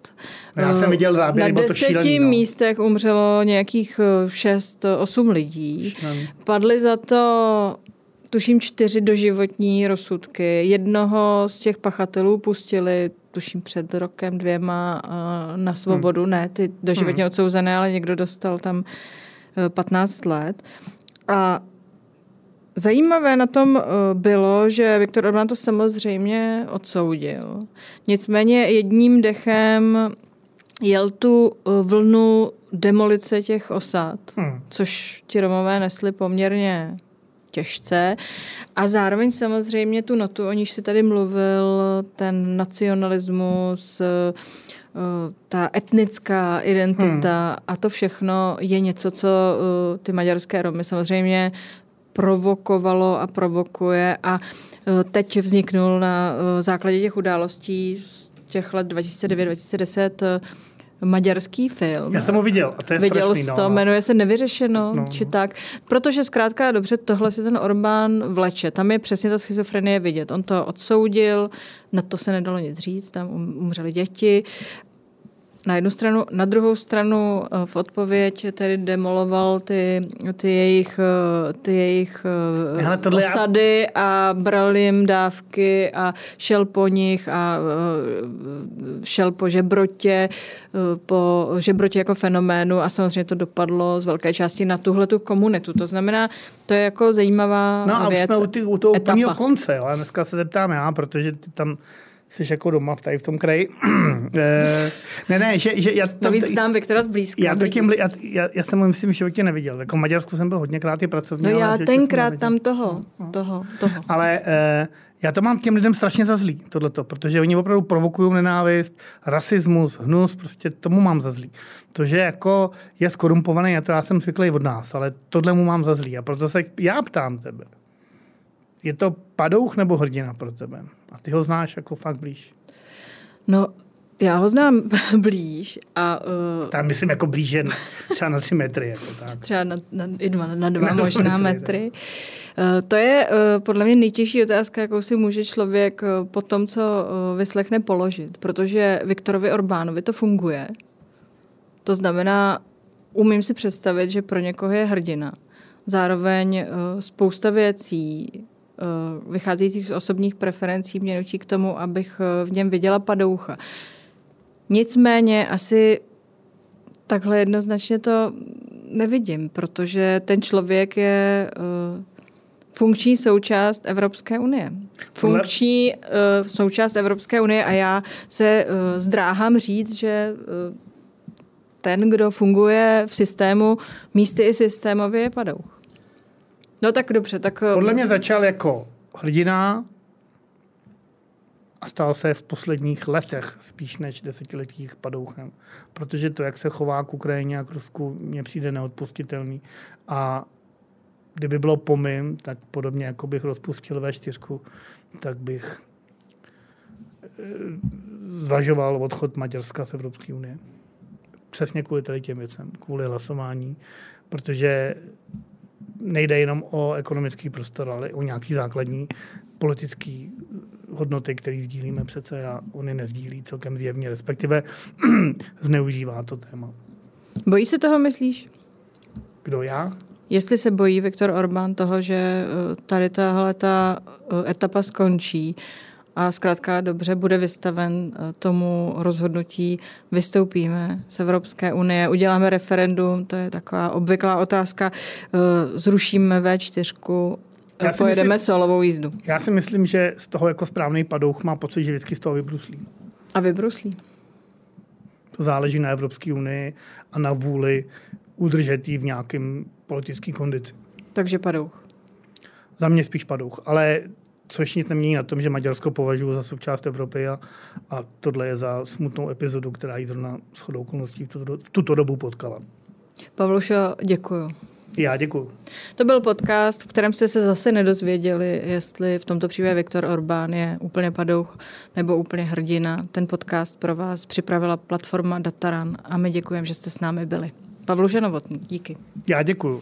Já jsem viděl záběry, Na deseti šílený, no. místech umřelo nějakých 6-8 lidí. Šílený. Padly za to tuším čtyři doživotní rozsudky. Jednoho z těch pachatelů pustili tuším před rokem dvěma na svobodu. Hmm. Ne, ty doživotně hmm. odsouzené, ale někdo dostal tam 15 let. A Zajímavé na tom eh, bylo, že Viktor Orbán to samozřejmě odsoudil. Nicméně jedním dechem jel tu eh, vlnu demolice těch osad, hmm. což ti Romové nesli poměrně těžce. A zároveň samozřejmě tu notu, o níž si tady mluvil, ten nacionalismus, eh, ta etnická identita hmm. a to všechno je něco, co ty maďarské Romy samozřejmě provokovalo a provokuje a e, teď vzniknul na e, základě těch událostí z těch let 2009-2010 e, maďarský film. Já jsem ho viděl a to je Viděl strašný. No, to, no. jmenuje se Nevyřešeno, no. či tak. Protože zkrátka dobře, tohle si ten Orbán vleče. Tam je přesně ta schizofrenie vidět. On to odsoudil, na to se nedalo nic říct, tam um, umřeli děti na jednu stranu. Na druhou stranu eh, v odpověď tedy demoloval ty, ty jejich, eh, ty jejich eh, Hele, osady já... a bral jim dávky a šel po nich a šel po žebrotě, po žebrotě jako fenoménu a samozřejmě to dopadlo z velké části na tuhle tu komunitu. To znamená, to je jako zajímavá no, věc. No a jsme u, ty, u toho úplného konce, ale dneska se zeptám já, protože tam jsi jako doma tady v tom kraji. Eh, ne, ne, že, že já... To víc znám Viktora zblízka. Já, taky, já, já, já, jsem ho, myslím, v životě neviděl. Jako v Maďarsku jsem byl hodněkrát i pracovně. No já tenkrát tam toho, no, no. toho, toho. Ale uh, já to mám těm lidem strašně za zlý, tohleto, protože oni opravdu provokují nenávist, rasismus, hnus, prostě tomu mám za zlý. To, že jako je skorumpovaný, já to já jsem zvyklý od nás, ale tohle mu mám za zlý. A proto se já ptám tebe. Je to padouch nebo hrdina pro tebe? A ty ho znáš jako fakt blíž. No, já ho znám blíž. A, uh, Tam myslím jako blíže třeba na tři metry. Jako tak. Třeba na, na, na dva, na dva na možná metry. metry. Uh, to je uh, podle mě nejtěžší otázka, jakou si může člověk uh, po tom, co uh, vyslechne, položit. Protože Viktorovi Orbánovi to funguje. To znamená, umím si představit, že pro někoho je hrdina. Zároveň uh, spousta věcí vycházejících z osobních preferencí mě nutí k tomu, abych eh, v něm viděla padoucha. Nicméně asi takhle jednoznačně to nevidím, protože ten člověk je uh, funkční součást Evropské unie. Funkční uh, součást Evropské unie a já se uh, zdráhám říct, že uh, ten, kdo funguje v systému, místy i systémově je padouch. No tak dobře, tak... Eh, Podle mě začal jako hrdina a stal se v posledních letech spíš než desetiletích padouchem. Protože to, jak se chová k Ukrajině a k Rusku, mně přijde neodpustitelný. A kdyby bylo pomym, tak podobně jako bych rozpustil V4, tak bych eh, zvažoval odchod Maďarska z Evropské unie. Přesně kvůli tady těm věcem, kvůli hlasování, protože nejde jenom o ekonomický prostor, ale o nějaký základní politický hodnoty, které sdílíme přece a oni nezdílí celkem zjevně, respektive zneužívá to téma. Bojí se toho, myslíš? Kdo já? Jestli se bojí Viktor Orbán toho, že eh, tady tahle ta eh, etapa skončí, a zkrátka dobře bude vystaven eh, tomu rozhodnutí, vystoupíme z Evropské unie, uděláme referendum, to je taková obvyklá otázka, eh, zrušíme V4, já pojedeme myslím, solovou jízdu. Já si myslím, že z toho jako správný padouch má pocit, že vždycky z toho vybruslí. A vybruslí. To záleží na Evropské unii a na vůli udržet ji v nějakém politické kondici. Takže padouch. Za mě spíš padouch, ale což nic nemění na tom, že Maďarsko považuji za součást Evropy a, a tohle je za smutnou epizodu, která jí zrovna shodou okolností tuto, tuto dobu potkala. Pavlušo, děkuju. Já děkuji. To byl podcast, v kterém jste se zase nedozvěděli, jestli v tomto případě Viktor Orbán je úplně padouch nebo úplně hrdina. Ten podcast pro vás připravila platforma Dataran a my děkujeme, že jste s námi byli. Pavluša Novotný, díky. Já děkuji.